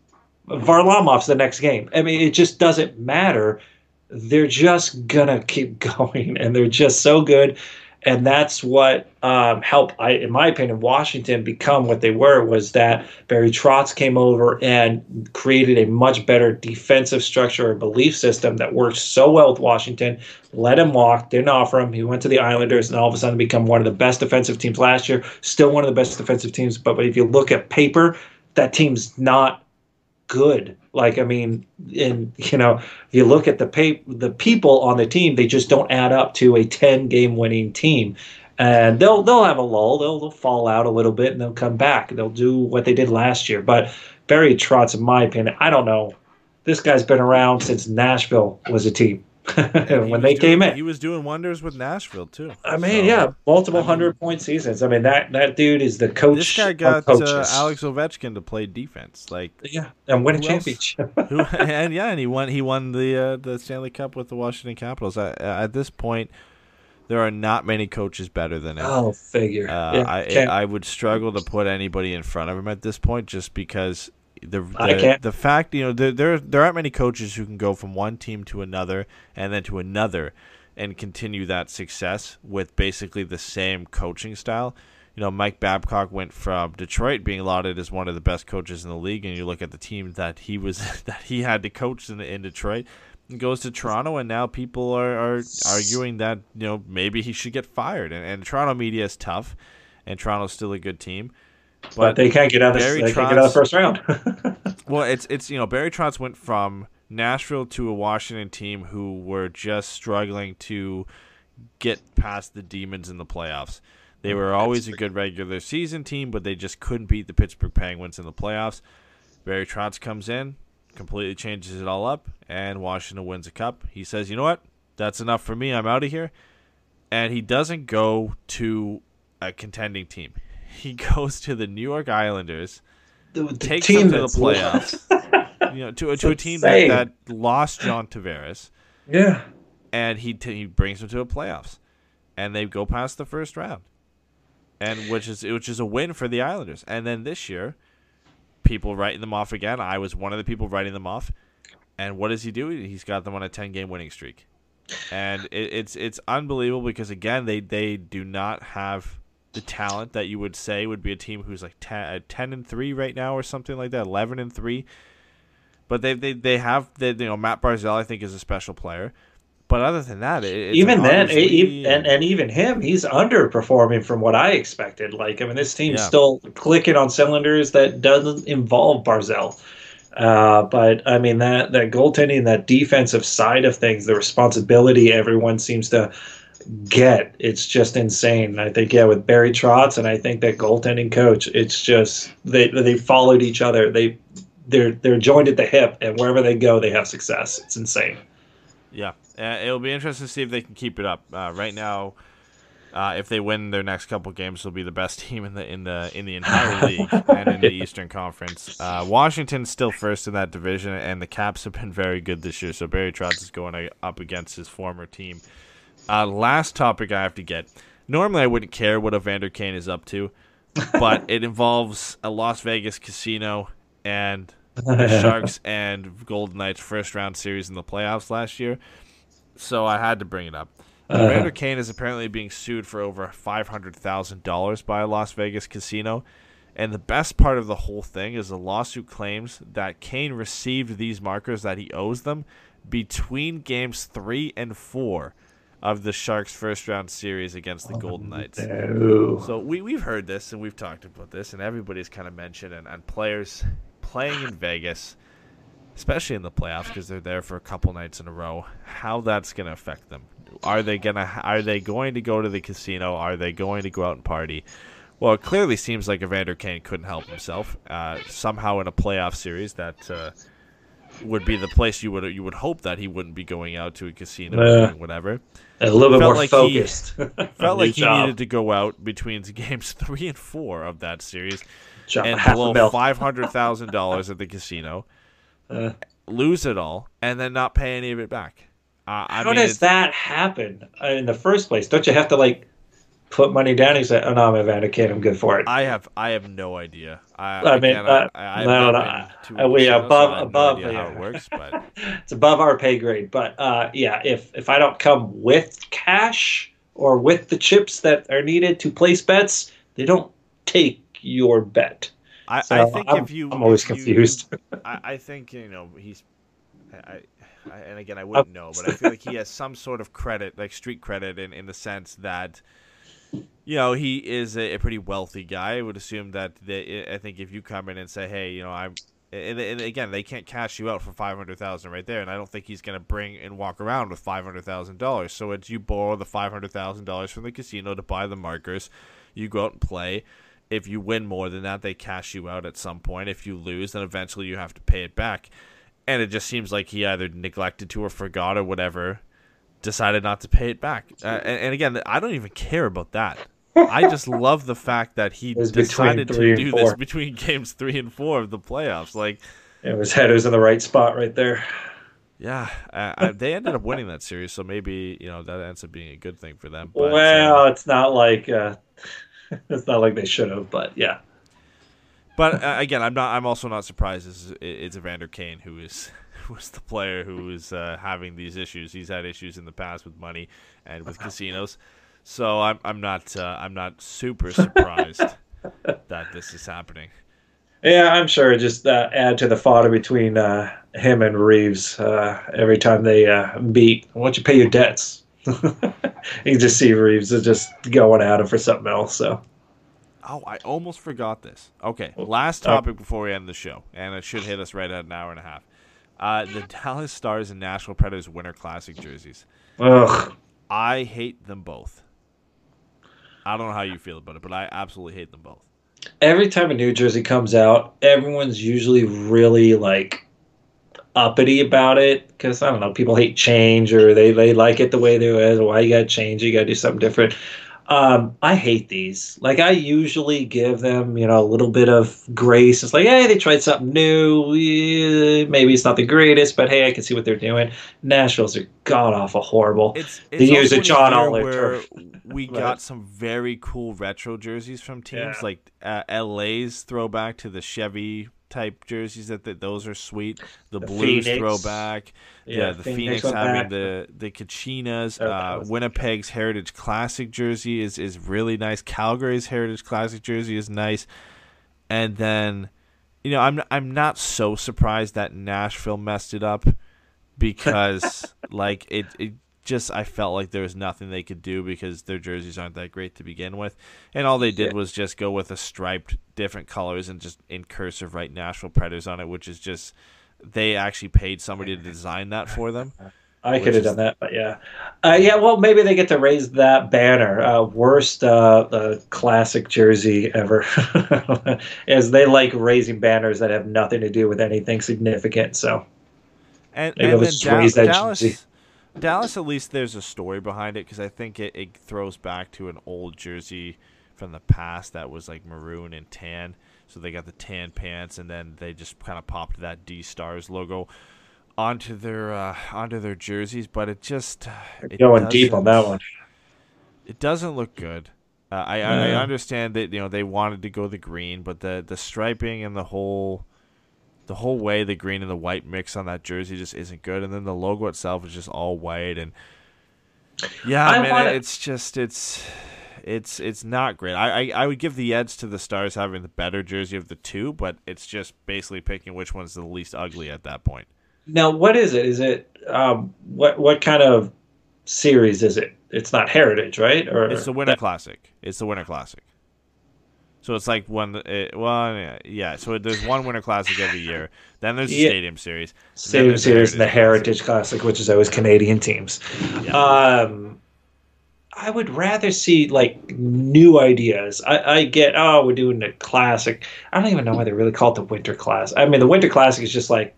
Varlamov's the next game. I mean, it just doesn't matter. They're just gonna keep going, and they're just so good. And that's what um, helped, I, in my opinion, Washington become what they were. Was that Barry Trotz came over and created a much better defensive structure or belief system that worked so well with Washington. Let him walk, didn't offer him. He went to the Islanders, and all of a sudden become one of the best defensive teams last year. Still one of the best defensive teams, but if you look at paper, that team's not good. Like I mean, and you know, you look at the pay, the people on the team, they just don't add up to a ten game winning team. And they'll they'll have a lull. They'll, they'll fall out a little bit and they'll come back. They'll do what they did last year. But Barry Trotz, in my opinion, I don't know. This guy's been around since Nashville was a team. He when they doing- came in, he was doing wonders with Nashville too. I mean, So, yeah, multiple I mean- hundred point seasons. I mean, that that dude is the coach. This guy got uh, Alex Ovechkin to play defense, like yeah, and win a championship. who, and yeah, and he won. He won the uh, the Stanley Cup with the Washington Capitals. I, at this point, there are not many coaches better than him. oh, figure. Uh, Yeah, I I would struggle to put anybody in front of him at this point, just because the I the, can't. the fact you know there, there there aren't many coaches who can go from one team to another and then to another and continue that success with basically the same coaching style. You know, Mike Babcock went from Detroit being lauded as one of the best coaches in the league, and you look at the team that he was that he had to coach in in Detroit. and Goes to Toronto, and now people are, are arguing that you know maybe he should get fired. And, and Toronto media is tough, and Toronto's still a good team, but they can't get out of Barry they can't get out of the first round. well, it's it's you know Barry Trotz went from Nashville to a Washington team who were just struggling to get past the demons in the playoffs. They mm, were always a good regular season team, but they just couldn't beat the Pittsburgh Penguins in the playoffs. Barry Trotz comes in, completely changes it all up, and Washington wins a cup. He says, "You know what? That's enough for me. I'm out of here." And he doesn't go to a contending team. He goes to the New York Islanders the, the takes team them to the playoffs. you know, to, to a team that, that lost John Tavares, yeah. and he t- he brings them to a playoffs, and they go past the first round, and which is which is a win for the Islanders. And then this year, people writing them off again. I was one of the people writing them off. And what does he do? He's got them on a ten game winning streak, and it, it's it's unbelievable because again they they do not have the talent that you would say would be a team who's like 10, uh, 10 and 3 right now or something like that 11 and 3 but they they, they have they, you know Matt Barzal I think is a special player but other than that it, it's even then, league and, and even him, he's underperforming from what I expected. Like, I mean, this team's Yeah. still clicking on cylinders that doesn't involve Barzal. Uh, but I mean that that goaltending, that defensive side of things, the responsibility everyone seems to get, it's just insane. I think yeah, with Barry Trotz and I think that goaltending coach, it's just they they followed each other. They they're they're joined at the hip, and wherever they go, they have success. It's insane. Yeah, uh, it'll be interesting to see if they can keep it up. Uh, right now, uh, if they win their next couple games, they'll be the best team in the in the in the entire league and in the Eastern Conference. Uh, Washington's still first in that division, and the Caps have been very good this year. So Barry Trotz is going up against his former team. Uh, last topic I have to get. Normally, I wouldn't care what Evander Kane is up to, but it involves a Las Vegas casino and the Sharks and Golden Knights first round series in the playoffs last year. So I had to bring it up. Uh-huh. Evander Kane is apparently being sued for over five hundred thousand dollars by a Las Vegas casino. And the best part of the whole thing is the lawsuit claims that Kane received these markers that he owes them between games three and four of the Sharks first round series against the Golden Knights. No. So we we've heard this and we've talked about this and everybody's kind of mentioned and, and players playing in Vegas, especially in the playoffs because they're there for a couple nights in a row, how that's going to affect them. Are they gonna are they going to go to the casino? Are they going to go out and party? Well, it clearly seems like Evander Kane couldn't help himself. Uh, somehow in a playoff series, that uh, would be the place you would you would hope that he wouldn't be going out to a casino or Yeah. A little bit Felt more like he- focused. Felt like he job. needed to go out between games three and four of that series Drop and blow five hundred thousand dollars at the casino, Uh. lose it all, and then not pay any of it back. Uh, I How mean, does that happen in the first place? Don't you have to like put money down and said, "Oh no, I'm Evander Kane. I'm good for it." I have I have no idea. I, I mean, again, uh, I, I have no, not no, been to uh, we casino, so above- I have above no idea how it works, but it's above our pay grade. But uh, yeah, if if I don't come with cash or with the chips that are needed to place bets, they don't take your bet. I, So I think I'm, if you, I'm always you- confused. I, I think you know he's, I, I, and again I wouldn't know, but I feel like he has some sort of credit, like street credit, in in the sense that, you know, he is a, a pretty wealthy guy. I would assume that they, I think if you come in and say, hey, you know, I'm. And, and again, they can't cash you out for five hundred thousand right there, and I don't think he's going to bring and walk around with five hundred thousand dollars. So it's you borrow the five hundred thousand dollars from the casino to buy the markers, you go out and play. If you win more than that, they cash you out at some point. If you lose, then eventually you have to pay it back. And it just seems like he either neglected to or forgot or whatever, decided not to pay it back. Uh, and, and again, I don't even care about that. I just love the fact that he decided to do this between games three and four of the playoffs. Like, It was head was in the right spot right there. yeah, uh, I, they ended up winning that series, so maybe you know that ends up being a good thing for them. But, uh, well, it's not like uh, it's not like they should have, but yeah. But uh, again, I'm not. I'm also not surprised. It's, it's Evander Kane who is is the player who is uh, having these issues. He's had issues in the past with money and with casinos, so I'm I'm not uh, I'm not super surprised that this is happening. Yeah, I'm sure. Just uh, add to the fodder between uh, him and Reaves uh, every time they uh, beat. Why don't you pay your debts? you just see Reaves is just going at him for something else. So Oh, I almost forgot this. Okay, last topic before we end the show, and it should hit us right at an hour and a half. Uh, the Dallas Stars and Nashville Predators Winter Classic jerseys. ugh. I hate them both. I don't know how you feel about it, but I absolutely hate them both. every time a new jersey comes out, everyone's usually really like uppity about it because I don't know, people hate change or they, they like it the way they is. Why you gotta change? You gotta do something different. Um, I hate these. Like I usually give them, you know, a little bit of grace. It's like, hey, they tried something new. Yeah, maybe it's not the greatest, but hey, I can see what they're doing. Nashville's are god awful horrible. It's, They it's use a John Oliver turf. we got some very cool retro jerseys from teams Yeah. like uh, LA's throwback to the Chevy type jerseys. That, that those are sweet. The, The Blues Phoenix. throwback. Yeah, the Phoenix, back. the the Kachinas. Oh, Uh, Winnipeg's Heritage Classic jersey is is really nice. Calgary's Heritage Classic jersey is nice. And then, you know, I'm I'm not so surprised that Nashville messed it up because like it it just I felt like there was nothing they could do because their jerseys aren't that great to begin with, and all they did Yeah. was just go with a striped different colors and just in cursive write Nashville Predators on it, which is just they actually paid somebody to design that for them. I could have done that, but yeah, uh, yeah. Well, maybe they get to raise that banner. Uh, worst uh, uh, classic jersey ever, as they like raising banners that have nothing to do with anything significant. So And, Maybe and then let's raise that Dallas, jersey. Dallas, at least there's a story behind it because I think it, it throws back to an old jersey from the past that was like maroon and tan. So they got the tan pants, and then they just kind of popped that D Stars logo onto their uh, onto their jerseys. But it just it going deep on that one. It doesn't look good. Uh, I, I I understand that you know they wanted to go the green, but the the striping and the whole the whole way the green and the white mix on that jersey just isn't good. And then the logo itself is just all white and yeah, I man, wanna- it's just it's it's it's not great. I, I I would give the edge to the Stars having the better jersey of the two, but it's just basically picking which one's the least ugly at that point. Now, what is it? Is it um, what what kind of series is it? It's not Heritage, right? Or It's the Winter that- Classic. It's the Winter Classic. So it's like one. Uh, well, yeah. So there's one Winter Classic every year. Then there's the Yeah. Stadium Series. Stadium Series and the Heritage Heritage Classic, which is always Canadian teams. Yeah. Um, I would rather see like new ideas. I, I get oh we're doing the classic. I don't even know why they really call it the winter Classic. I mean the winter classic is just like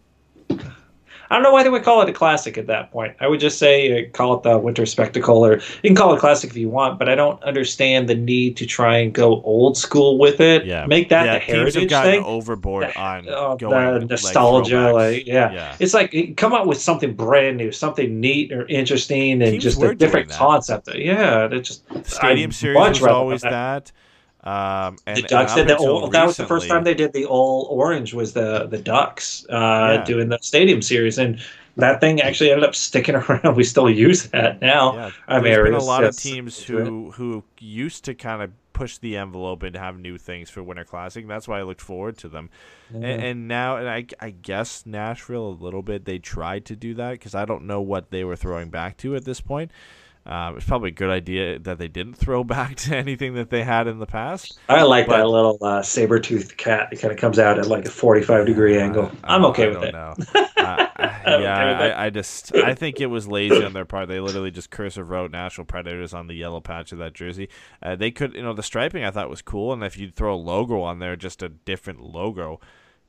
I don't know why they would call it a classic at that point. I would just say uh, call it the winter spectacle, or you can call it classic if you want. But I don't understand the need to try and go old school with it. Yeah, make that yeah, the teams have heritage gotten thing. overboard on Oh, going the nostalgia, throwbacks. like, yeah. yeah. It's like come up with something brand new, something neat or interesting, and Teams just a different concept. Yeah, it just Stadium I'd series was always have that. Um, and, the Ducks up did the that was the first time they did the all orange was the the Ducks uh, Yeah. doing the stadium series and that thing actually ended up sticking around. We still use that now. Yeah, I mean, there's been a lot of teams who who used to kind of push the envelope and have new things for Winter Classic. That's why I looked forward to them. And, and now, and I, I guess Nashville a little bit. They tried to do that because I don't know what they were throwing back to at this point. Um, it's probably a good idea that they didn't throw back to anything that they had in the past. I like but- that little uh, saber toothed cat. It kind of comes out at like a 45 degree angle. I'm Uh, okay I with don't it. know. Uh, okay yeah, with. I, I just I think it was lazy on their part. They literally just cursive wrote "National Predators" on the yellow patch of that jersey. Uh, they could, you know, the striping I thought was cool, and if you throw a logo on there, just a different logo,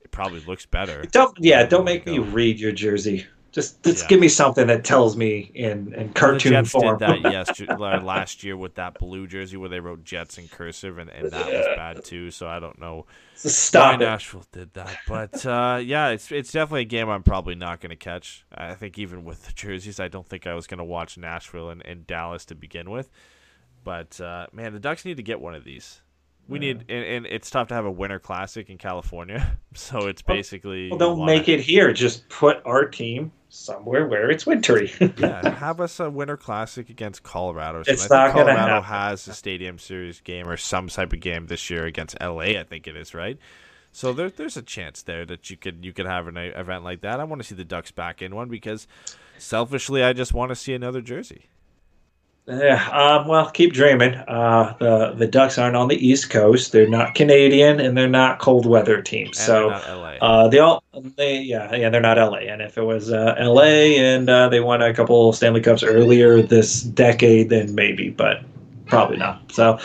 it probably looks better. Don't yeah, don't make me read your jersey. Just just Yeah. give me something that tells me in in The cartoon Jets form. did that yesterday, last year with that blue jersey where they wrote Jets in cursive, and, and that was bad too. So I don't know So Stop why it. Nashville did that. But uh, yeah, it's it's definitely a game I'm probably not going to catch. I think even with the jerseys, I don't think I was going to watch Nashville and, and Dallas to begin with. But uh, man, the Ducks need to get one of these. We need, and, and it's tough to have a Winter Classic in California, so it's basically Well, don't make it here. Just put our team somewhere where it's wintry. yeah, have us a Winter Classic against Colorado. or It's. Not think gonna Colorado happen. has a Stadium Series game or some type of game this year against LA. I think it is right. So there, there's a chance there that you could you could have an event like that. I want to see the Ducks back in one because selfishly, I just want to see another jersey. Yeah, um, well, keep dreaming. Uh, the the Ducks aren't on the East Coast. They're not Canadian, and they're not cold weather teams. And so uh, they all they yeah yeah they're not LA. And if it was uh, LA and uh, they won a couple Stanley Cups earlier this decade, then maybe, but probably not. So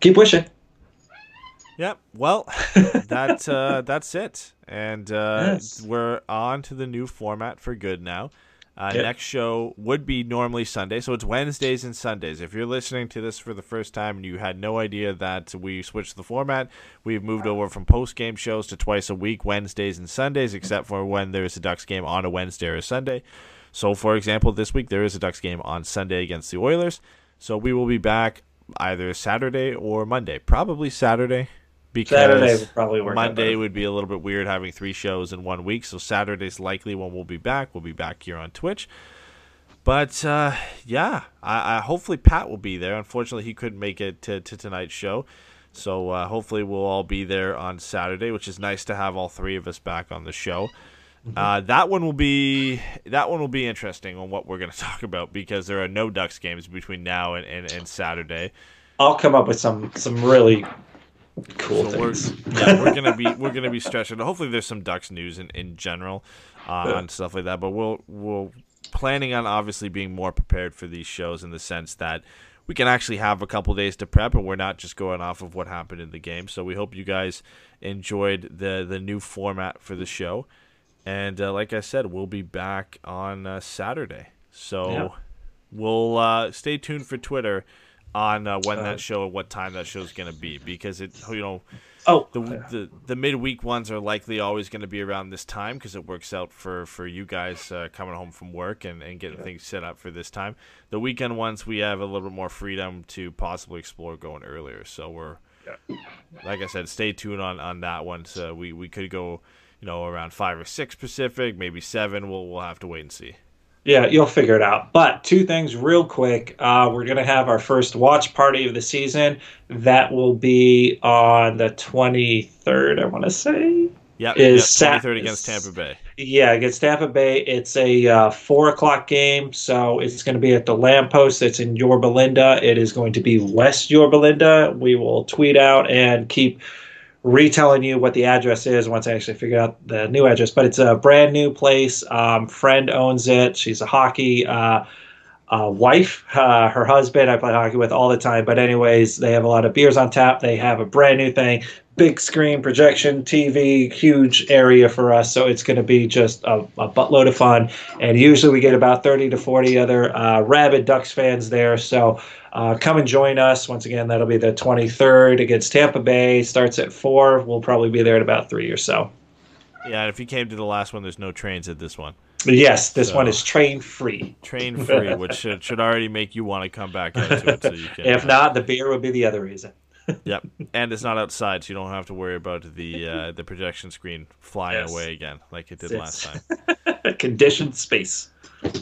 keep wishing. Yep. Well, that uh, that's it, and uh, Yes. we're on to the new format for good now. Uh, Yep. Next show would be normally Sunday, so it's Wednesdays and Sundays. If you're listening to this for the first time and you had no idea that we switched the format, we've moved over from post game shows to twice a week, Wednesdays and Sundays, except for when there's a Ducks game on a Wednesday or a Sunday. So, for example, this week there is a Ducks game on Sunday against the Oilers. So we will be back either Saturday or Monday. Probably Saturday because Saturday would probably work. Monday would be a little bit weird having three shows in one week. So Saturday's likely when we'll be back. We'll be back here on Twitch. But uh, yeah, I, I hopefully Pat will be there. Unfortunately, he couldn't make it to, to tonight's show. So uh, hopefully we'll all be there on Saturday, which is nice to have all three of us back on the show. Uh, that one will be that one will be interesting on what we're going to talk about because there are no Ducks games between now and, and, and Saturday. I'll come up with some some really cool So we're yeah, we're gonna be we're gonna be stretching. Hopefully, there's some Ducks news in, in general uh, Yeah. on stuff like that. But we'll we'll planning on obviously being more prepared for these shows in the sense that we can actually have a couple days to prep, and we're not just going off of what happened in the game. So we hope you guys enjoyed the the new format for the show. And uh, like I said, we'll be back on uh, Saturday. So Yeah. we'll uh, stay tuned for Twitter on uh, when Uh, that show, what time that show is going to be, because it, you know, oh, the the, the midweek ones are likely always going to be around this time because it works out for for you guys uh, coming home from work and, and getting things set up for this time. The weekend ones we have a little bit more freedom to possibly explore going earlier. So we're like I said, stay tuned on on that one. So we we could go, you know, around five or six Pacific, maybe seven. We'll we'll have to wait and see. Yeah, you'll figure it out. But two things real quick. Uh, we're going to have our first watch party of the season. That will be on the 23rd, I want to say. Yeah, Is yep, Sat- 23rd against Tampa Bay. Yeah, against Tampa Bay. It's a uh, 4 o'clock game, so it's going to be at the lamppost. It's in Yorba Linda. It is going to be West Yorba Linda. We will tweet out and keep retelling you what the address is once I actually figure out the new address. But it's a brand new place. Um, friend owns it. She's a hockey uh, uh, wife, uh, her husband, I play hockey with all the time. But anyways, they have a lot of beers on tap. They have a brand new thing, big screen projection, TV, huge area for us. So it's going to be just a, a buttload of fun. And usually we get about 30 to 40 other uh, rabid Ducks fans there. So uh, come and join us. Once again, that'll be the 23rd against Tampa Bay. Starts at 4. We'll probably be there at about 3 or so. Yeah, if you came to the last one, there's no trains at this one. But yes, this So- one is train free. Train free, which should, should already make you want to come back into it. So you can, If not, the beer would be the other reason. Yep, and it's not outside, so you don't have to worry about the uh, the projection screen flying Yes. away again like it did Yes. last time. Conditioned space.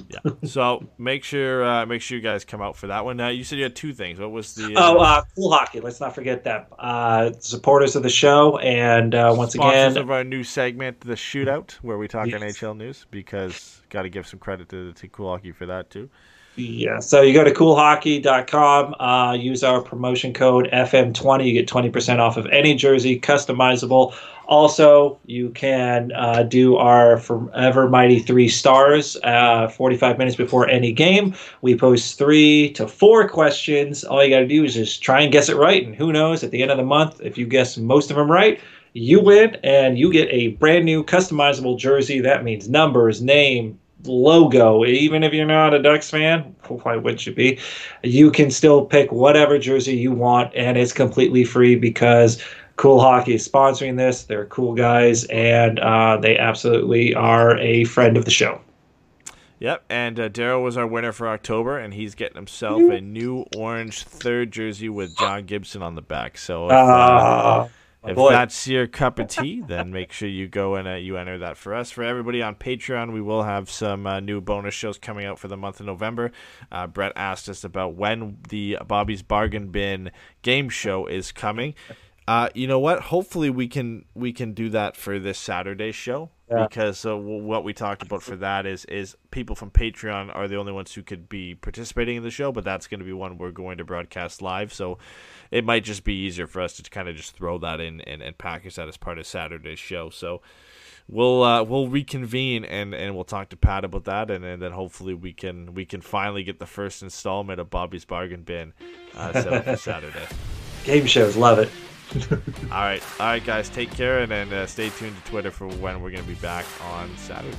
Yeah. So make sure uh, make sure you guys come out for that one. Uh, you said you had two things. What was the Oh, uh, cool hockey. Let's not forget them. Uh, supporters of the show, and uh, once again, of our new segment, the Shootout, where we talk Yes. NHL news? Because got to give some credit to, to Cool Hockey for that too. Yeah. So you go to coolhockey.com, uh, use our promotion code FM20. You get 20% off of any jersey, customizable. Also, you can uh, do our Forever Mighty three stars uh, 45 minutes before any game. We post three to four questions. All you got to do is just try and guess it right. And who knows, at the end of the month, if you guess most of them right, you win and you get a brand new customizable jersey. That means numbers, name, logo. Even if you're not a Ducks fan, why would you be? You can still pick whatever jersey you want, and it's completely free because Cool Hockey is sponsoring this. They're cool guys, and uh, they absolutely are a friend of the show. Yep, and uh, Daryl was our winner for October, and he's getting himself a new orange third jersey with John Gibson on the back. So if, uh, Ah, my if boy. that's your cup of tea, then make sure you go and uh, you enter that for us. For everybody on Patreon, we will have some uh, new bonus shows coming out for the month of November. Uh, Brett asked us about when the Bobby's Bargain Bin game show is coming. Uh, you know what? Hopefully we can we can do that for this Saturday show Yeah. because uh, w- what we talked about for that is is people from Patreon are the only ones who could be participating in the show, but that's going to be one we're going to broadcast live. So it might just be easier for us to kind of just throw that in and, and package that as part of Saturday's show. So we'll uh, we'll reconvene and, and we'll talk to Pat about that, and, and then hopefully we can we can finally get the first installment of Bobby's Bargain Bin uh, set up for Saturday. game shows, love it. All right, all right, guys, take care, and then uh, stay tuned to Twitter for when we're going to be back on Saturday.